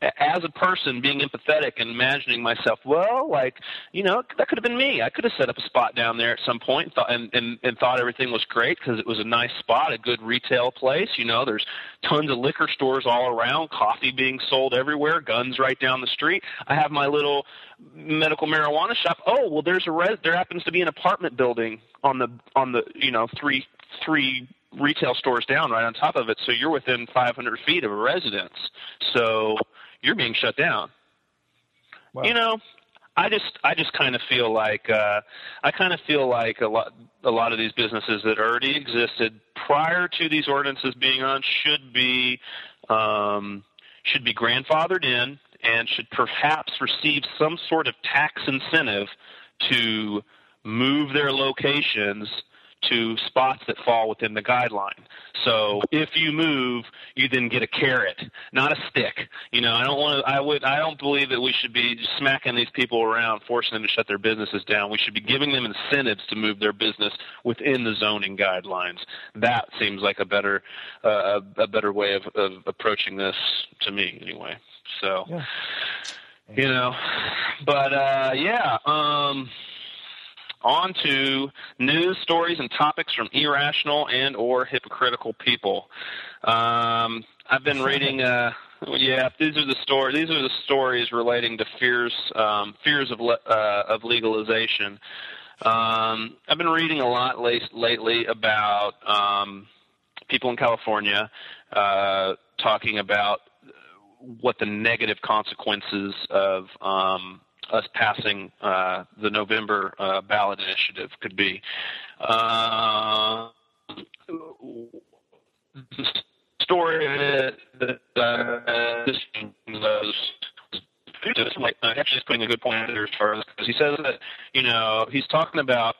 as a person being empathetic and imagining myself, well, like you know, that could have been me. I could have set up a spot down there at some point and thought and and, and thought everything was great because it was a nice spot, a good retail place. You know, there's tons of liquor stores all around, coffee being sold everywhere, guns right down the street. I have my little medical marijuana shop. Oh, well, there's a res- there happens to be an apartment building on the on the you know three three retail stores down right on top of it, so you're within 500 feet of a residence. So you're being shut down. Wow. You know, I just I just kind of feel like uh, I kind of feel like a lot a lot of these businesses that already existed prior to these ordinances being on should be um, should be grandfathered in and should perhaps receive some sort of tax incentive to move their locations to spots that fall within the guideline. So if you move, you then get a carrot, not a stick. You know, I don't want to. I would. I don't believe that we should be smacking these people around, forcing them to shut their businesses down. We should be giving them incentives to move their business within the zoning guidelines. That seems like a better, uh, a better way of, of approaching this to me, anyway. So, yeah. you know, but uh, yeah. Um, on to news stories and topics from irrational and or hypocritical people. Um, I've been reading. Uh, yeah, these are the story. These are the stories relating to fears, um, fears of le- uh, of legalization. Um, I've been reading a lot late, lately about um, people in California uh, talking about what the negative consequences of um, us passing uh, the November uh, ballot initiative could be. Uh, the story that uh, this was like actually putting a good point there as far as he says that you know he's talking about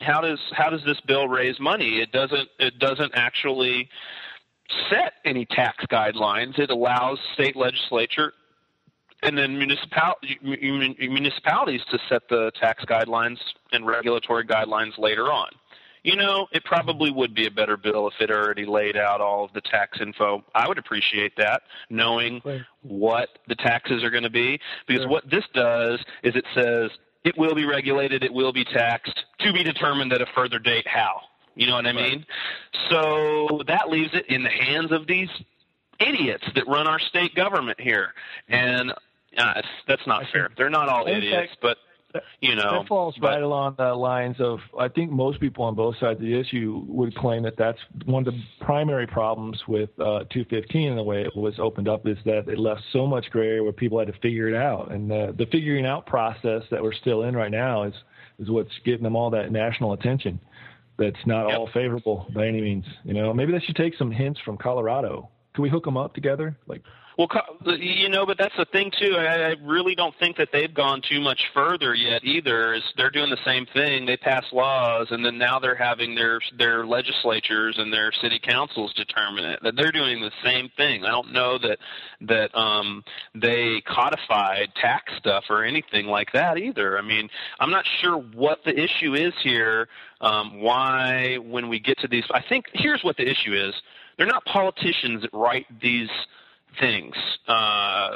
how does how does this bill raise money? It doesn't it doesn't actually set any tax guidelines. It allows state legislature and then municipal, municipalities to set the tax guidelines and regulatory guidelines later on. You know, it probably would be a better bill if it already laid out all of the tax info. I would appreciate that, knowing what the taxes are going to be. Because sure. what this does is it says it will be regulated, it will be taxed, to be determined at a further date how. You know what I mean? So that leaves it in the hands of these idiots that run our state government here. And uh, that's not fair. They're not all idiots, fact, but you know, that falls but, right along the lines of. I think most people on both sides of the issue would claim that that's one of the primary problems with uh, 215 and the way it was opened up is that it left so much gray area where people had to figure it out, and the, the figuring out process that we're still in right now is is what's getting them all that national attention. That's not yep. all favorable by any means. You know, maybe they should take some hints from Colorado. Can we hook them up together? Like well, you know, but that's the thing too. I, really don't think that they've gone too much further yet either. Is they're doing the same thing. They pass laws, and then now they're having their their legislatures and their city councils determine it. That they're doing the same thing. I don't know that that um, they codified tax stuff or anything like that either. I mean, I'm not sure what the issue is here. Um, why, when we get to these, I think here's what the issue is. They're not politicians that write these things. Uh,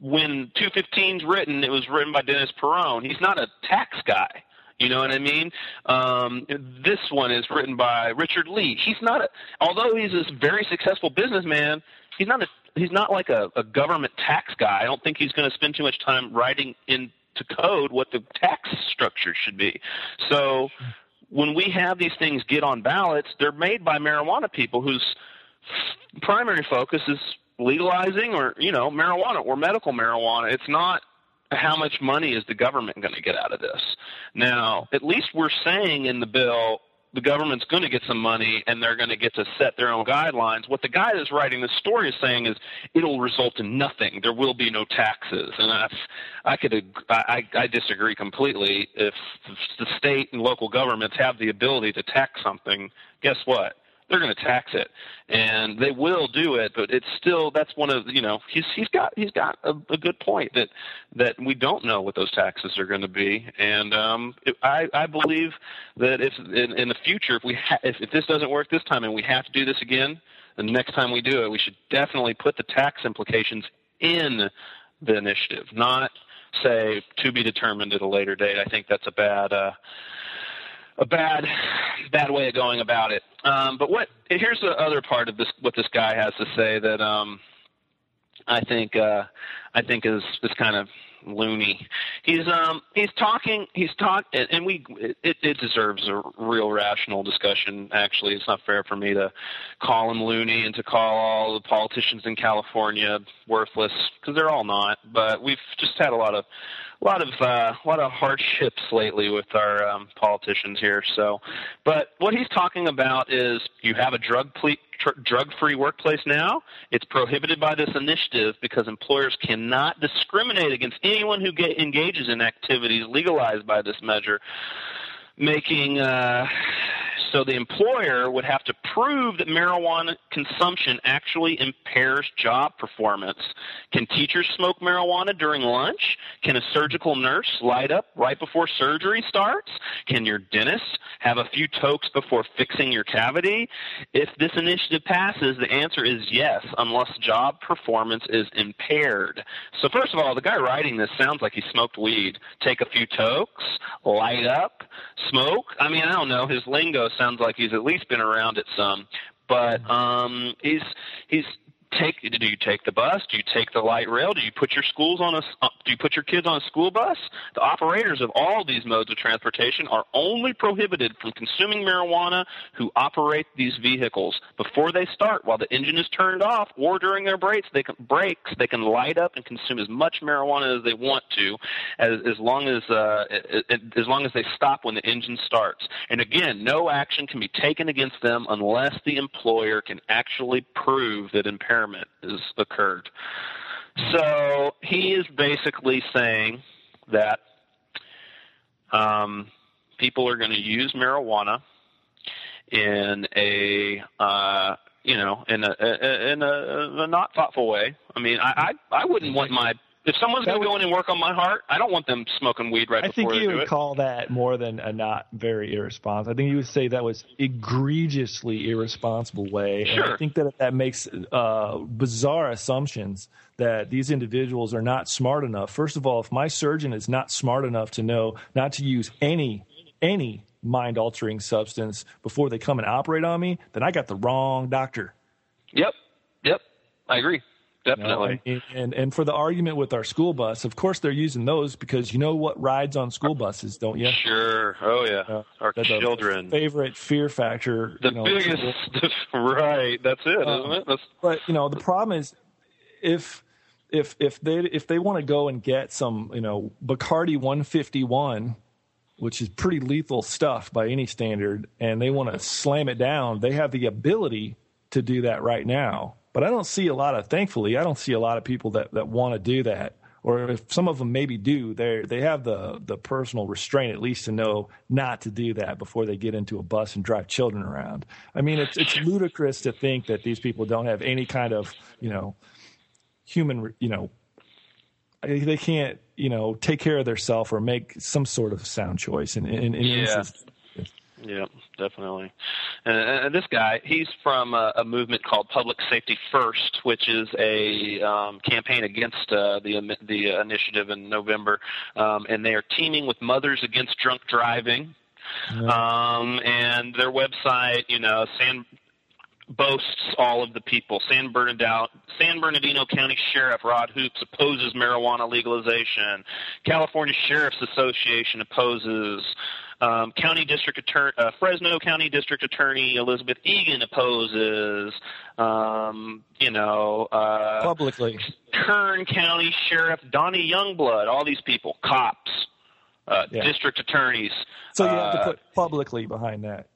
when 215 is written, it was written by Dennis Peron. He's not a tax guy. You know what I mean? Um, this one is written by Richard Lee. He's not a, although he's a very successful businessman, he's not a, he's not like a, a government tax guy. I don't think he's going to spend too much time writing into code what the tax structure should be. So when we have these things get on ballots, they're made by marijuana people whose primary focus is legalizing or you know marijuana or medical marijuana. It's not how much money is the government going to get out of this. Now, at least we're saying in the bill the government's going to get some money and they're going to get to set their own guidelines. What the guy that's writing the story is saying is it'll result in nothing. There will be no taxes, and I, I could I, I disagree completely. If the state and local governments have the ability to tax something, guess what? They're going to tax it, and they will do it. But it's still that's one of you know he's he's got he's got a, a good point that that we don't know what those taxes are going to be, and um, I I believe that if in, in the future if we ha- if, if this doesn't work this time and we have to do this again, the next time we do it, we should definitely put the tax implications in the initiative, not say to be determined at a later date. I think that's a bad. Uh, a bad bad way of going about it. Um, but what here's the other part of this what this guy has to say that um, I think uh, I think is is kind of loony. He's um he's talking he's talk and we it, it deserves a real rational discussion. Actually, it's not fair for me to call him loony and to call all the politicians in California worthless because they're all not. But we've just had a lot of a lot of uh, a lot of hardships lately with our um, politicians here. So, but what he's talking about is you have a drug ple- tr- drug-free workplace now. It's prohibited by this initiative because employers cannot discriminate against anyone who get, engages in activities legalized by this measure, making uh, so the employer would have to prove that marijuana consumption actually impairs job performance. Can teachers smoke marijuana during lunch? Can a surgical nurse light up right before surgery starts? Can your dentist have a few tokes before fixing your cavity? If this initiative passes, the answer is yes, unless job performance is impaired. So first of all, the guy writing this sounds like he smoked weed. Take a few tokes, light up, smoke. I mean, I don't know. His lingo sounds like he's at least been around it some. But um, he's he's take do you take the bus? Do you take the light rail? Do you put your schools on a uh, do you put your kids on a school bus? The operators of all these modes of transportation are only prohibited from consuming marijuana who operate these vehicles. Before they start while the engine is turned off or during their breaks they can they can light up and consume as much marijuana as they want to as as long as uh as long as they stop when the engine starts. And again no action can be taken against them unless the employer can actually prove that impairment impairment has occurred. So he is basically saying that um, people are going to use marijuana in a uh, you know in a in a, a not thoughtful way. I mean, I I, I wouldn't want my if someone's going to go in and work on my heart, I don't want them smoking weed right I before I think you would it. call that more than a not very irresponsible. I think you would say that was egregiously irresponsible way. Sure. And I think that that makes uh, bizarre assumptions that these individuals are not smart enough. First of all, if my surgeon is not smart enough to know not to use any any mind altering substance before they come and operate on me, then I got the wrong doctor. Yep, yep, I agree. Definitely. and, and and for the argument with our school bus, of course they're using those because you know what rides on school buses, don't you? Sure. Oh yeah. Uh, Our children. favorite fear factor. The you know, biggest. right. That's it, Um, not it? That's But you know the problem is if if if they if they want to go and get some you know Bacardi 151, which is pretty lethal stuff by any standard, and they want to slam it down, they have the ability to do that right now. But I don't see a lot of, thankfully, I don't see a lot of people that, that want to do that. Or if some of them maybe do, they they have the the personal restraint at least to know not to do that before they get into a bus and drive children around. I mean, it's it's ludicrous to think that these people don't have any kind of you know human you know they can't you know take care of themselves or make some sort of sound choice in in, in Yeah. Yeah, definitely. And, and this guy, he's from a, a movement called Public Safety First, which is a um, campaign against uh, the the initiative in November, um, and they are teaming with Mothers Against Drunk Driving. Um, and their website, you know, San boasts all of the people. San Bernardino, San Bernardino County Sheriff Rod Hoops opposes marijuana legalization. California Sheriff's Association opposes. Um, County District Attorney, uh, Fresno County District Attorney Elizabeth Egan opposes. Um, you know, uh, Publicly, Kern County Sheriff Donnie Youngblood. All these people, cops, uh, Yeah. district attorneys. so you have to uh, put publicly behind that.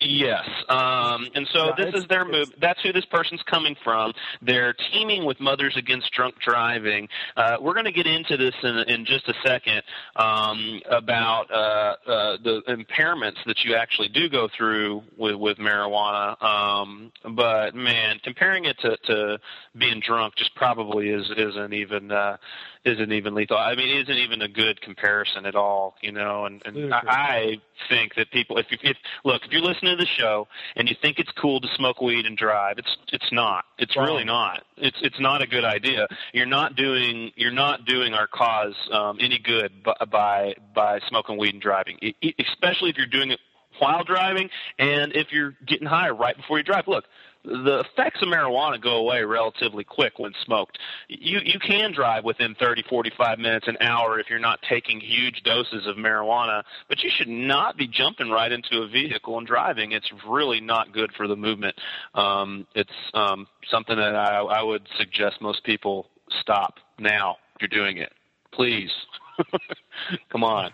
Yes, um, and so Yeah, this is their move. That's who this person's coming from. They're teaming with Mothers Against Drunk Driving. Uh, we're going to get into this in, in just a second um, about uh, uh, the impairments that you actually do go through with, with marijuana. Um, but man, comparing it to, to being drunk just probably is isn't even uh, isn't even lethal. I mean, it isn't even a good comparison at all. You know, and, and I, I think that people, if, you, if look, if you're listening to the show and you think it's cool to smoke weed and drive, it's it's not. It's Wrong. really not. It's it's not a good idea. You're not doing you're not doing our cause um, any good by, by by smoking weed and driving, e- especially if you're doing it while driving and if you're getting high right before you drive. Look, the effects of marijuana go away relatively quick when smoked. You you can drive within 30, 45 minutes, an hour if you're not taking huge doses of marijuana, but you should not be jumping right into a vehicle and driving. It's really not good for the movement. Um, it's um, something that I, I would suggest most people stop now. If you're doing it, please. Come on.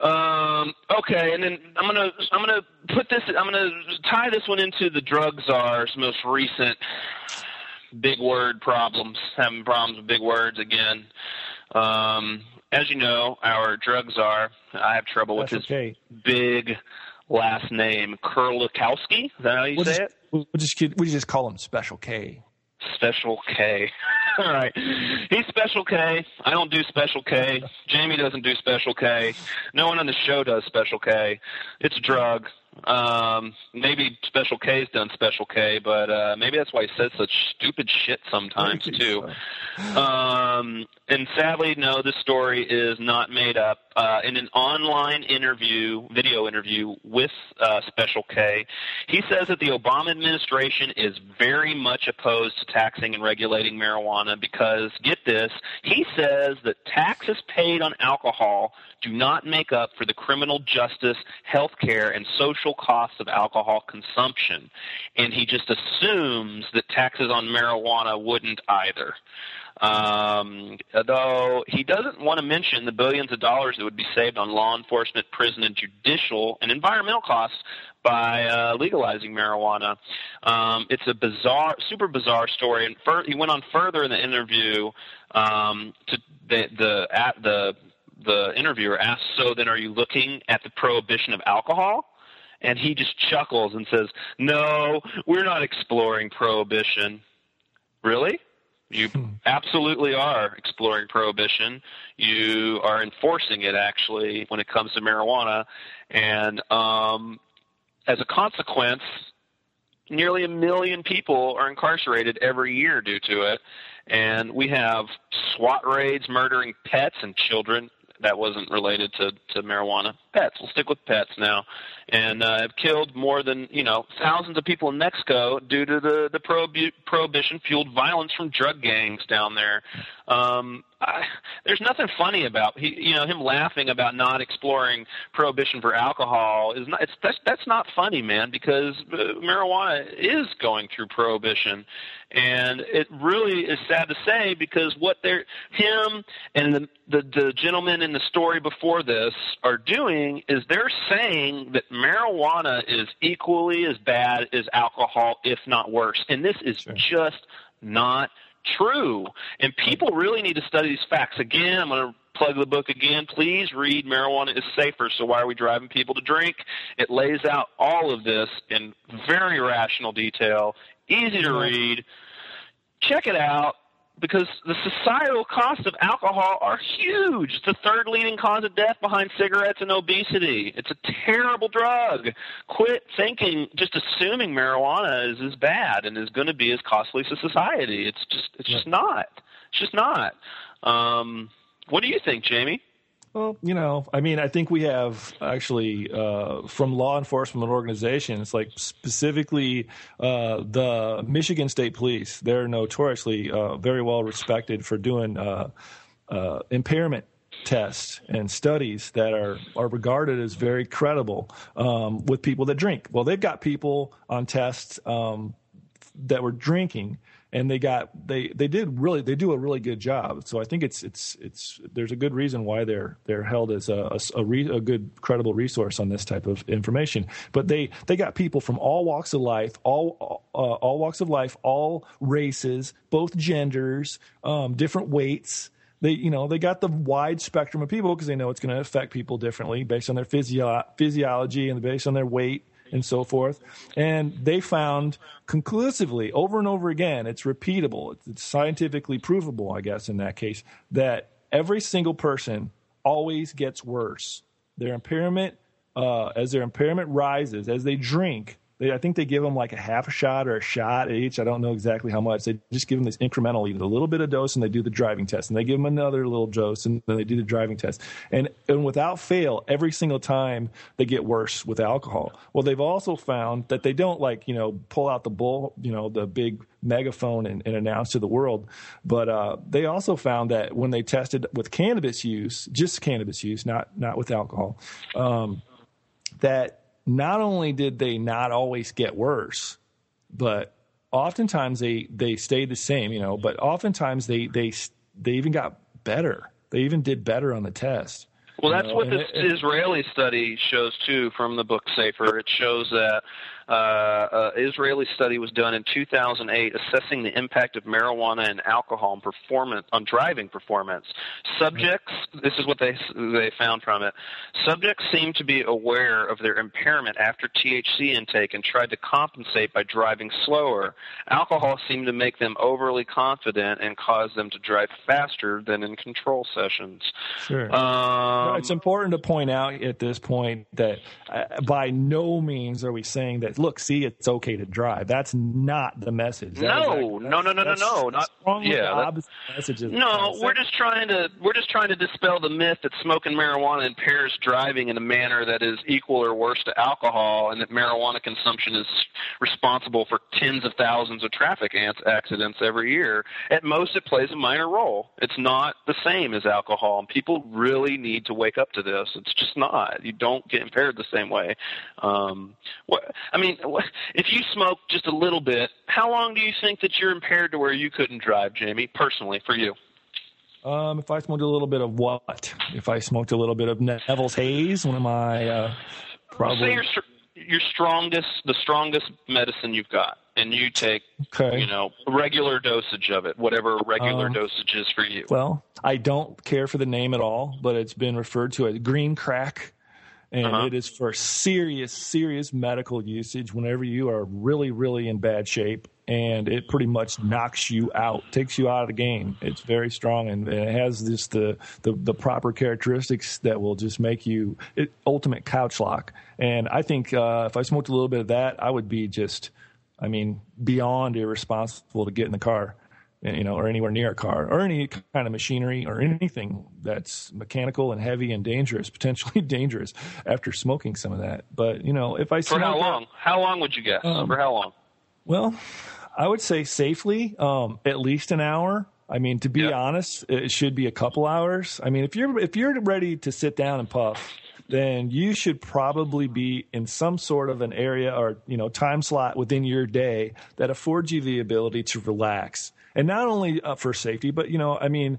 Um, okay, and then I'm gonna I'm gonna put this I'm gonna tie this one into the drug czar's most recent big word problems, having problems with big words again. Um, as you know, our drug czar, I have trouble with That's his okay. big last name, Kerlikowske. Is that how you We'll say just, it? we'll just we just call him Special K. Special K. All right. He's Special K. I don't do Special K. Jamie doesn't do Special K. No one on the show does Special K. It's a drug. Um, maybe Special K's done Special K, but uh, maybe that's why he says such stupid shit sometimes too. Um, and sadly, no, this story is not made up. Uh, in an online interview, video interview with uh, Special K, he says that the Obama administration is very much opposed to taxing and regulating marijuana because, get this, he says that taxes paid on alcohol do not make up for the criminal justice, health care, and social costs of alcohol consumption. And he just assumes that taxes on marijuana wouldn't either. Um, though he doesn't want to mention the billions of dollars that would be saved on law enforcement, prison, and judicial and environmental costs by uh, legalizing marijuana. Um, it's a bizarre, super bizarre story. And fur- he went on further in the interview um, to the the at the the interviewer asked, "So then, are you looking at the prohibition of alcohol?" And he just chuckles and says, "No, we're not exploring prohibition." Really? You absolutely are exploring prohibition. You are enforcing it actually when it comes to marijuana, and um, as a consequence, nearly a million people are incarcerated every year due to it. And we have SWAT raids murdering pets and children. That wasn't related to, to marijuana. Pets. We'll stick with pets now. And uh, have killed more than you know thousands of people in Mexico due to the the prohibi- prohibition fueled violence from drug gangs down there. Um, I, there's nothing funny about he, you know him laughing about not exploring prohibition for alcohol is not it's that's that's not funny man because uh, marijuana is going through prohibition and it really is sad to say because what they're him and the, the the gentleman in the story before this are doing is they're saying that marijuana is equally as bad as alcohol if not worse and this is just not true. And people really need to study these facts. Again, I'm going to plug the book again. Please read Marijuana is Safer. So Why Are We Driving People to Drink? It lays out all of this in very rational detail, easy to read. Check it out because the societal costs of alcohol are huge. It's the third leading cause of death behind cigarettes and obesity. It's a terrible drug. Quit thinking, just assuming marijuana is as bad and is going to be as costly to society. It's just, it's just not. It's just not. Um, what do you think, Jamie? Well, you know, I mean, I think we have actually uh, from law enforcement organizations, like specifically uh, the Michigan State Police. They're notoriously uh, very well respected for doing uh, uh, impairment tests and studies that are are regarded as very credible um, with people that drink. Well, they've got people on tests um, that were drinking and they got they they did really they do a really good job. So I think it's it's it's there's a good reason why they're they're held as a a, a, re, a good credible resource on this type of information. But they they got people from all walks of life, all uh, all walks of life, all races, both genders, um, different weights they you know they got the wide spectrum of people because they know it's going to affect people differently based on their physio- physiology and based on their weight and so forth. And they found conclusively over and over again, it's repeatable, it's scientifically provable, I guess, in that case, that every single person always gets worse. Their impairment, uh, as their impairment rises, as they drink, they, I think they give them like a half a shot or a shot each. I don't know exactly how much. They just give them this incrementally, a little bit of dose, and they do the driving test. And they give them another little dose, and then they do the driving test. And and without fail, every single time they get worse with alcohol. Well, they've also found that they don't like you know pull out the bull, you know, the big megaphone and, and announce to the world. But uh, they also found that when they tested with cannabis use, just cannabis use, not not with alcohol, um, that not only did they not always get worse, but oftentimes they they stayed the same, you know. But oftentimes they they they even got better. They even did better on the test. Well, that's know? what this it, Israeli study shows too from the book Safer. It shows that uh, Israeli study was done in 2008 assessing the impact of marijuana and alcohol on performance on driving performance. Subjects, this is what they they found from it. Subjects seemed to be aware of their impairment after THC intake and tried to compensate by driving slower. Alcohol seemed to make them overly confident and cause them to drive faster than in control sessions. Sure. Um, it's important to point out at this point that uh, by no means are we saying that look, see, it's okay to drive. That's not the message. That no, no, no, no, no, no, not yeah. Messages no, we're just trying to we're just trying to dispel the myth that smoking marijuana impairs driving in a manner that is equal or worse to alcohol, and that marijuana consumption is responsible for tens of thousands of traffic accidents every year. At most, it plays a minor role. It's not the same as alcohol, and people really need to wake up to this. It's just not. You don't get impaired the same way. Um, what I mean mean, if you smoke just a little bit, how long do you think that you're impaired to where you couldn't drive, Jamie? Personally, for you. Um, if I smoked a little bit of what? If I smoked a little bit of Neville's Haze, one of my uh, probably. Say your your strongest, the strongest medicine you've got, and you take, okay. you know, regular dosage of it, whatever regular um, dosage is for you. Well, I don't care for the name at all, but it's been referred to as green crack and uh-huh. it is for serious, serious medical usage whenever you are really, really in bad shape. And it pretty much knocks you out, takes you out of the game. It's very strong, and, and it has just the, the, the proper characteristics that will just make you it, ultimate couch lock. And I think uh, if I smoked a little bit of that, I would be just, I mean, beyond irresponsible to get in the car you know, or anywhere near a car or any kind of machinery or anything that's mechanical and heavy and dangerous, potentially dangerous after smoking some of that. But, you know, if I For how long? That, how long would you guess? Um, For how long? Well, I would say safely, um, at least an hour. I mean, to be yep. honest, it should be a couple hours. I mean, if you're if you're ready to sit down and puff, then you should probably be in some sort of an area or you know time slot within your day that affords you the ability to relax and not only uh, for safety, but you know, I mean,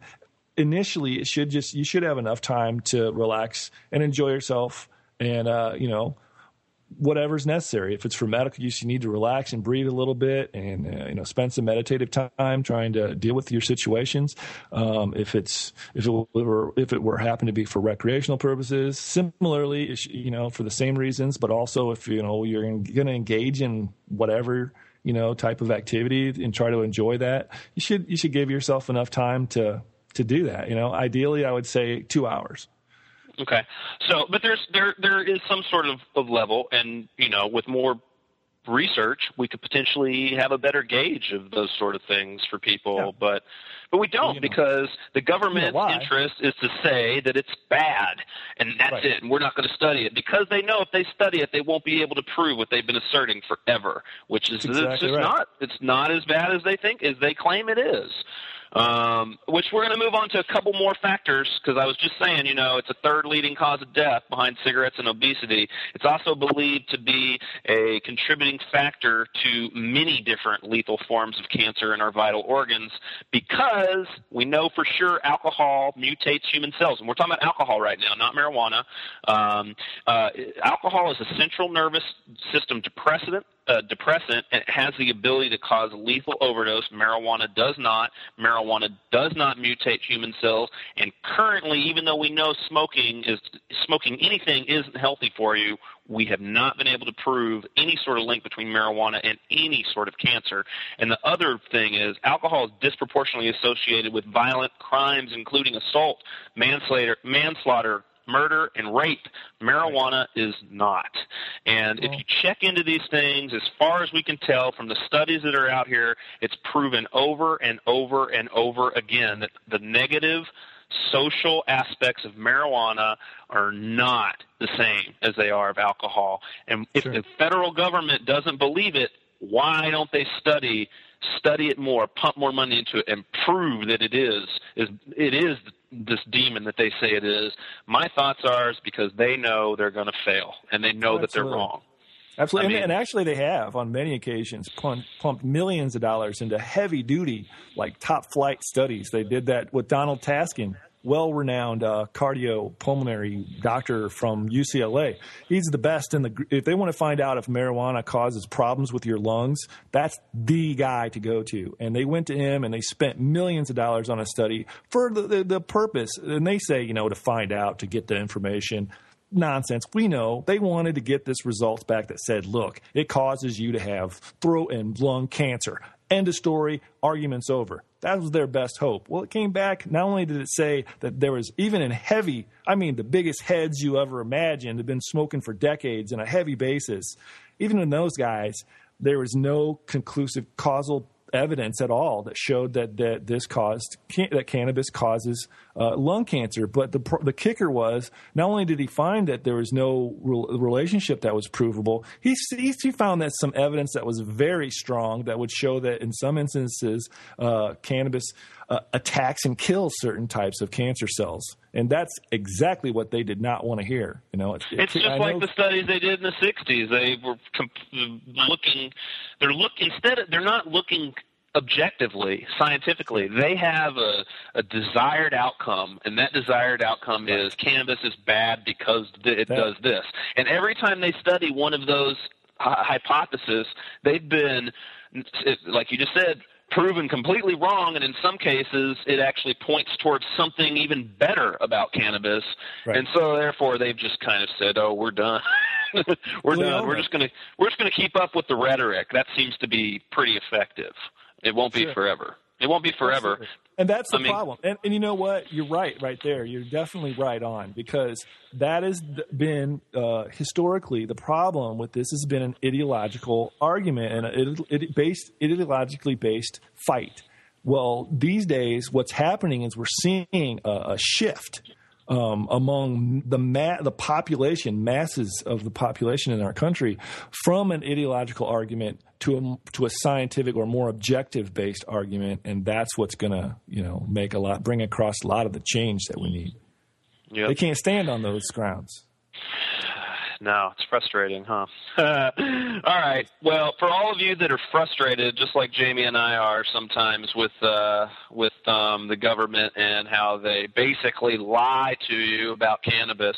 initially it should just you should have enough time to relax and enjoy yourself, and uh, you know, whatever's necessary. If it's for medical use, you need to relax and breathe a little bit, and uh, you know, spend some meditative time trying to deal with your situations. Um, if it's if it were if it were happened to be for recreational purposes, similarly, you know, for the same reasons, but also if you know you're going to engage in whatever you know type of activity and try to enjoy that you should you should give yourself enough time to to do that you know. Ideally i would say two hours. Okay. So but there's there there is some sort of, of level and you know with more research, we could potentially have a better gauge of those sort of things for people. Yeah. But but we don't you know, because the government's you know interest is to say that it's bad and that's right. it, and we're not going to study it because they know if they study it, they won't be able to prove what they've been asserting forever, which is exactly it's just right. not it's not as bad as they think as they claim it is. Um, which we're going to move on to a couple more factors because I was just saying, you know, it's a third leading cause of death behind cigarettes and obesity. It's also believed to be a contributing factor to many different lethal forms of cancer in our vital organs because we know for sure alcohol mutates human cells. And we're talking about alcohol right now, not marijuana. Um, uh, alcohol is a central nervous system depressant depressant and it has the ability to cause lethal overdose. Marijuana does not. Marijuana does not mutate human cells. And currently, even though we know smoking is smoking anything isn't healthy for you, we have not been able to prove any sort of link between marijuana and any sort of cancer. And the other thing is alcohol is disproportionately associated with violent crimes, including assault, manslaughter, manslaughter murder, and rape. Marijuana is not. And if you check into these things, as far as we can tell from the studies that are out here, it's proven over and over and over again that the negative social aspects of marijuana are not the same as they are of alcohol. And if Sure. the federal government doesn't believe it, why don't they study study it more, pump more money into it, and prove that it is is it is this demon that they say it is? My thoughts are is because they know they're going to fail and they know that they're wrong. Absolutely, I and, mean- and actually, they have on many occasions pumped, pumped millions of dollars into heavy duty, like top flight studies. They did that with Donald Tashkin, well renowned uh, cardiopulmonary doctor from UCLA. He's the best in the. If they want to find out if marijuana causes problems with your lungs, that's the guy to go to. And they went to him and they spent millions of dollars on a study for the, the, the purpose. And they say, you know, to find out, to get the information nonsense. We know they wanted to get this results back that said, look, it causes you to have throat and lung cancer. End of story, arguments over. That was their best hope. Well, it came back. Not only did it say that there was, even in heavy, I mean, the biggest heads you ever imagined have been smoking for decades on a heavy basis. Even in those guys, there was no conclusive causal evidence at all that showed that, that this caused that cannabis causes uh, lung cancer. But the the kicker was not only did he find that there was no rel- relationship that was provable, he he he found that some evidence that was very strong that would show that in some instances uh, cannabis uh, attacks and kills certain types of cancer cells, and that's exactly what they did not want to hear. You know, it- It's just I like know- the studies they did in the '60s. They were comp- looking. They're look instead. Of, they're not looking objectively, scientifically. They have a, a desired outcome, and that desired outcome is cannabis is bad because th- it That- does this. And every time they study one of those hy- hypotheses, they've been, like you just said, proven completely wrong, and in some cases, it actually points towards something even better about cannabis. Right. And so, therefore, they've just kind of said, "Oh, we're done. we're Well, done. We're just gonna we're just gonna keep up with the rhetoric. That seems to be pretty effective. It won't be Sure. forever. It won't be forever." Absolutely. And that's the I mean- problem. And, and you know what? You're right, right there. You're definitely right on because that has been uh, historically the problem with this has been an ideological argument and an ide- ide- based ideologically based fight. Well, these days, what's happening is we're seeing a, a shift um, among the ma- the population, masses of the population in our country, from an ideological argument to a to a scientific or more objective based argument, and that's what's going to you know make a lot bring across a lot of the change that we need. Yep. They can't stand on those grounds. No, it's frustrating, huh? all right. Well, for all of you that are frustrated, just like Jamie and I are sometimes with uh, with um, the government and how they basically lie to you about cannabis,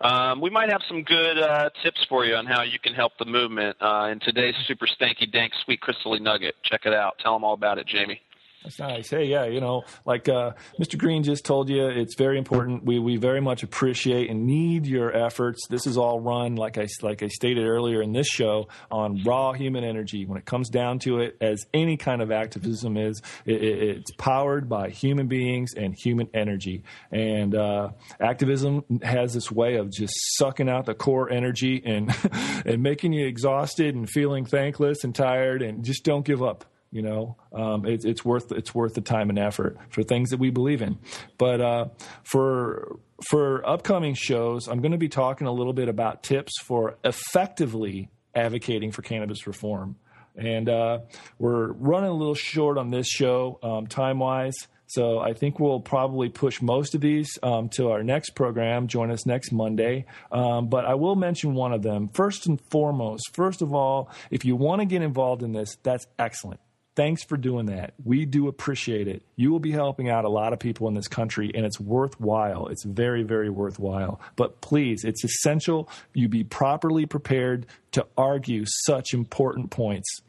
um, we might have some good uh, tips for you on how you can help the movement uh, in today's super stanky dank sweet crystally nugget. Check it out. Tell them all about it, Jamie. That's nice. Hey, yeah, you know, like uh, Mr. Green just told you, it's very important. We we very much appreciate and need your efforts. This is all run, like I like I stated earlier in this show, on raw human energy. When it comes down to it, as any kind of activism is, it, it, it's powered by human beings and human energy. And uh, activism has this way of just sucking out the core energy and and making you exhausted and feeling thankless and tired. And just don't give up you know um, it, it's worth it's worth the time and effort for things that we believe in but uh, for for upcoming shows i'm going to be talking a little bit about tips for effectively advocating for cannabis reform And uh, we're running a little short on this show um, time wise. So I think we'll probably push most of these um, to our next program. Join us next Monday. Um, but I will mention one of them. First and foremost, first of all, if you want to get involved in this, that's excellent. Thanks for doing that. We do appreciate it. You will be helping out a lot of people in this country, and it's worthwhile. It's very, very worthwhile. But please, it's essential you be properly prepared to argue such important points.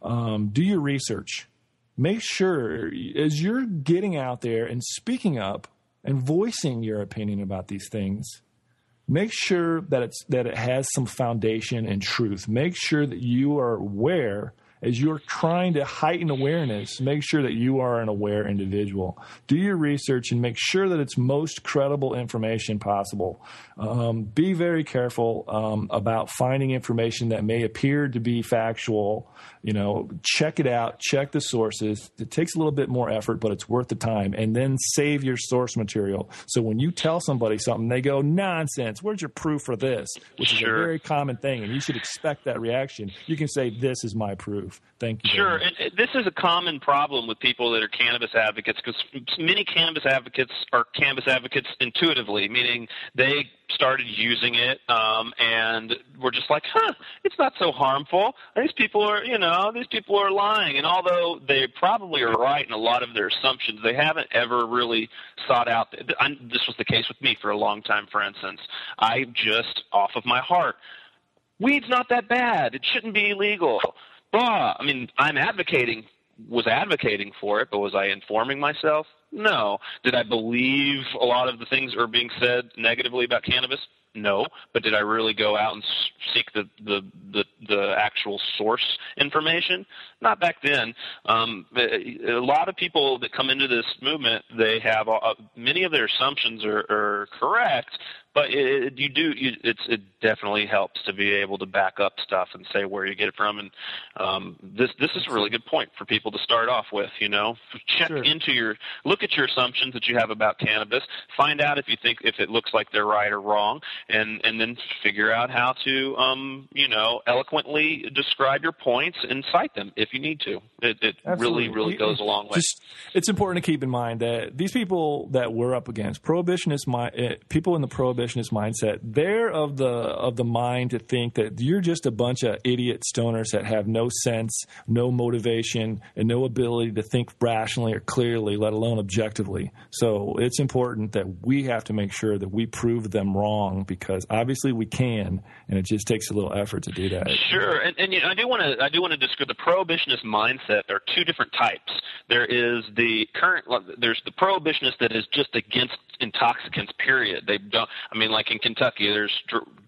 Um, do your research make sure as you're getting out there and speaking up and voicing your opinion about these things, make sure that it's that it has some foundation and truth. Make sure that you are aware as you're trying to heighten awareness, make sure that you are an aware individual. Do your research and make sure that it's most credible information possible. Um, be very careful um, about finding information that may appear to be factual. You know, check it out, check the sources. It takes a little bit more effort, but it's worth the time. And then save your source material. So when you tell somebody something, they go, nonsense, where's your proof for this? Which is sure. a very common thing. And you should expect that reaction. You can say, this is my proof. Thank you. Sure, and this is a common problem with people that are cannabis advocates because many cannabis advocates are cannabis advocates intuitively, meaning they started using it um, and we're just like, huh, it's not so harmful. These people are, you know, these people are lying. And although they probably are right in a lot of their assumptions, they haven't ever really sought out. This was the case with me for a long time, for instance. I just, off of my heart, weed's not that bad. It shouldn't be illegal blah. I mean, I'm advocating, was advocating for it, but was I informing myself? No. Did I believe a lot of the things that were being said negatively about cannabis? No, but did I really go out and seek the the the, the actual source information? Not back then. Um, a lot of people that come into this movement, they have uh, many of their assumptions are, are correct, but it, you do you, it's it definitely helps to be able to back up stuff and say where you get it from. And um, this this is a really good point for people to start off with you know. Check sure. into your look at your assumptions that you have about cannabis. Find out if you think if it looks like they're right or wrong. And and then figure out how to um, you know eloquently describe your points and cite them if you need to. It, it really really goes a long way. Just, it's important to keep in mind that these people that we're up against prohibitionist mi- people in the prohibition mindset. They're of the of the mind to think that you're just a bunch of idiot stoners that have no sense, no motivation, and no ability to think rationally or clearly, let alone objectively. So it's important that we have to make sure that we prove them wrong because obviously we can, and it just takes a little effort to do that. Sure, and, and you know, I do want to I do want to describe the prohibitionist mindset. There are two different types. There is the current there's the prohibitionist that is just against intoxicants. Period. They don't. Mean, like in Kentucky, there's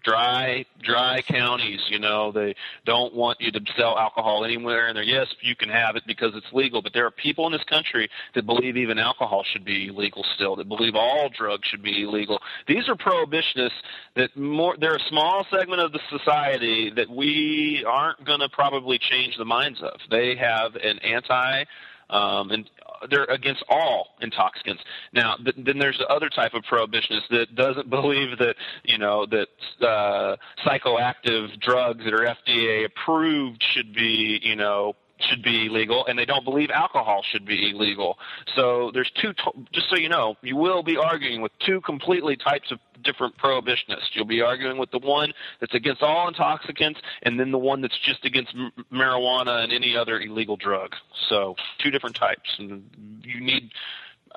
dry dry counties. You know, they don't want you to sell alcohol anywhere, and they're yes, you can have it because it's legal. But there are people in this country that believe even alcohol should be legal still. That believe all drugs should be illegal. These are prohibitionists that more. They're a small segment of the society that we aren't going to probably change the minds of. They have an anti um, and they're against all intoxicants. Now, th- then there's the other type of prohibitionist that doesn't believe that you know that uh, psychoactive drugs that are FDA approved should be you know should be legal, and they don't believe alcohol should be illegal. So there's two. just so you know, you will be arguing with two completely types of different prohibitionists. You'll be arguing with the one that's against all intoxicants, and then the one that's just against m- marijuana and any other illegal drug. So two different types, and you need.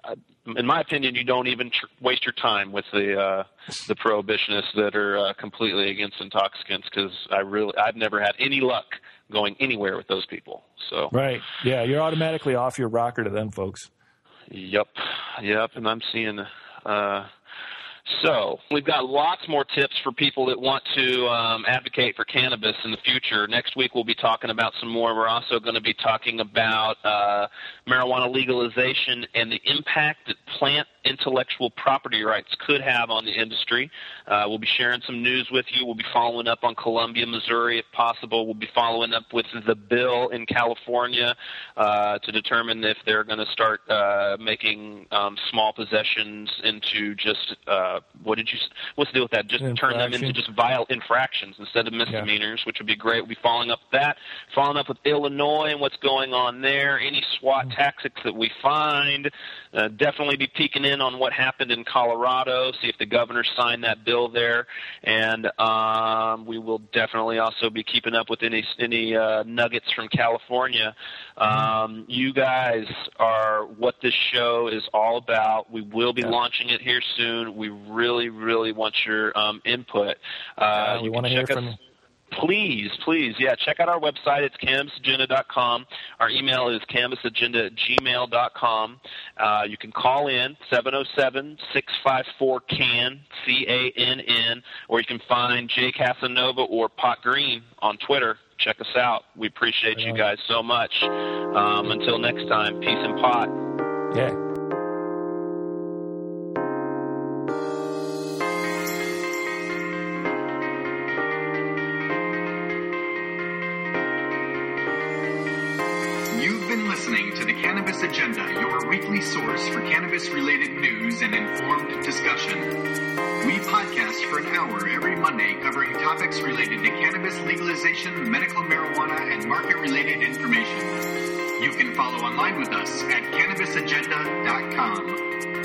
Uh, in my opinion, you don't even tr- waste your time with the uh, the prohibitionists that are uh, completely against intoxicants because I really I've never had any luck going anywhere with those people. So right, yeah, you're automatically off your rocker to them folks. Yep, yep, and I'm seeing. Uh, so we've got lots more tips for people that want to um, advocate for cannabis in the future. Next week we'll be talking about some more. We're also going to be talking about uh, marijuana legalization and the impact that plant intellectual property rights could have on the industry. Uh, we'll be sharing some news with you. We'll be following up on Columbia, Missouri, if possible. We'll be following up with the bill in California uh, to determine if they're going to start uh, making um, small possessions into just uh, what did you? What's the deal with that? Just turn them into just vile infractions instead of misdemeanors, which would be great. We'll be following up with that, following up with Illinois and what's going on there. Any SWAT Mm-hmm. tactics that we find, uh, definitely be peeking in on what happened in Colorado. See if the governor signed that bill there, and um, we will definitely also be keeping up with any any uh, nuggets from California. Um, you guys are what this show is all about. We will be Yeah. launching it here soon. We really, really want your um, input. Uh, we you want to hear from you. Please, please, yeah, check out our website. It's cannabisagenda.com. Our email is cannabisagenda at gmail.com. Uh, you can call in 707-654-CAN, C-A-N-N, or you can find Jay Casanova or Pot Green on Twitter. Check us out. We appreciate you guys so much. Um, until next time, peace and pot. Yeah. Cannabis Agenda, your weekly source for cannabis related news and informed discussion. We podcast for an hour every Monday covering topics related to cannabis legalization, medical marijuana, and market related information. You can follow online with us at cannabisagenda.com.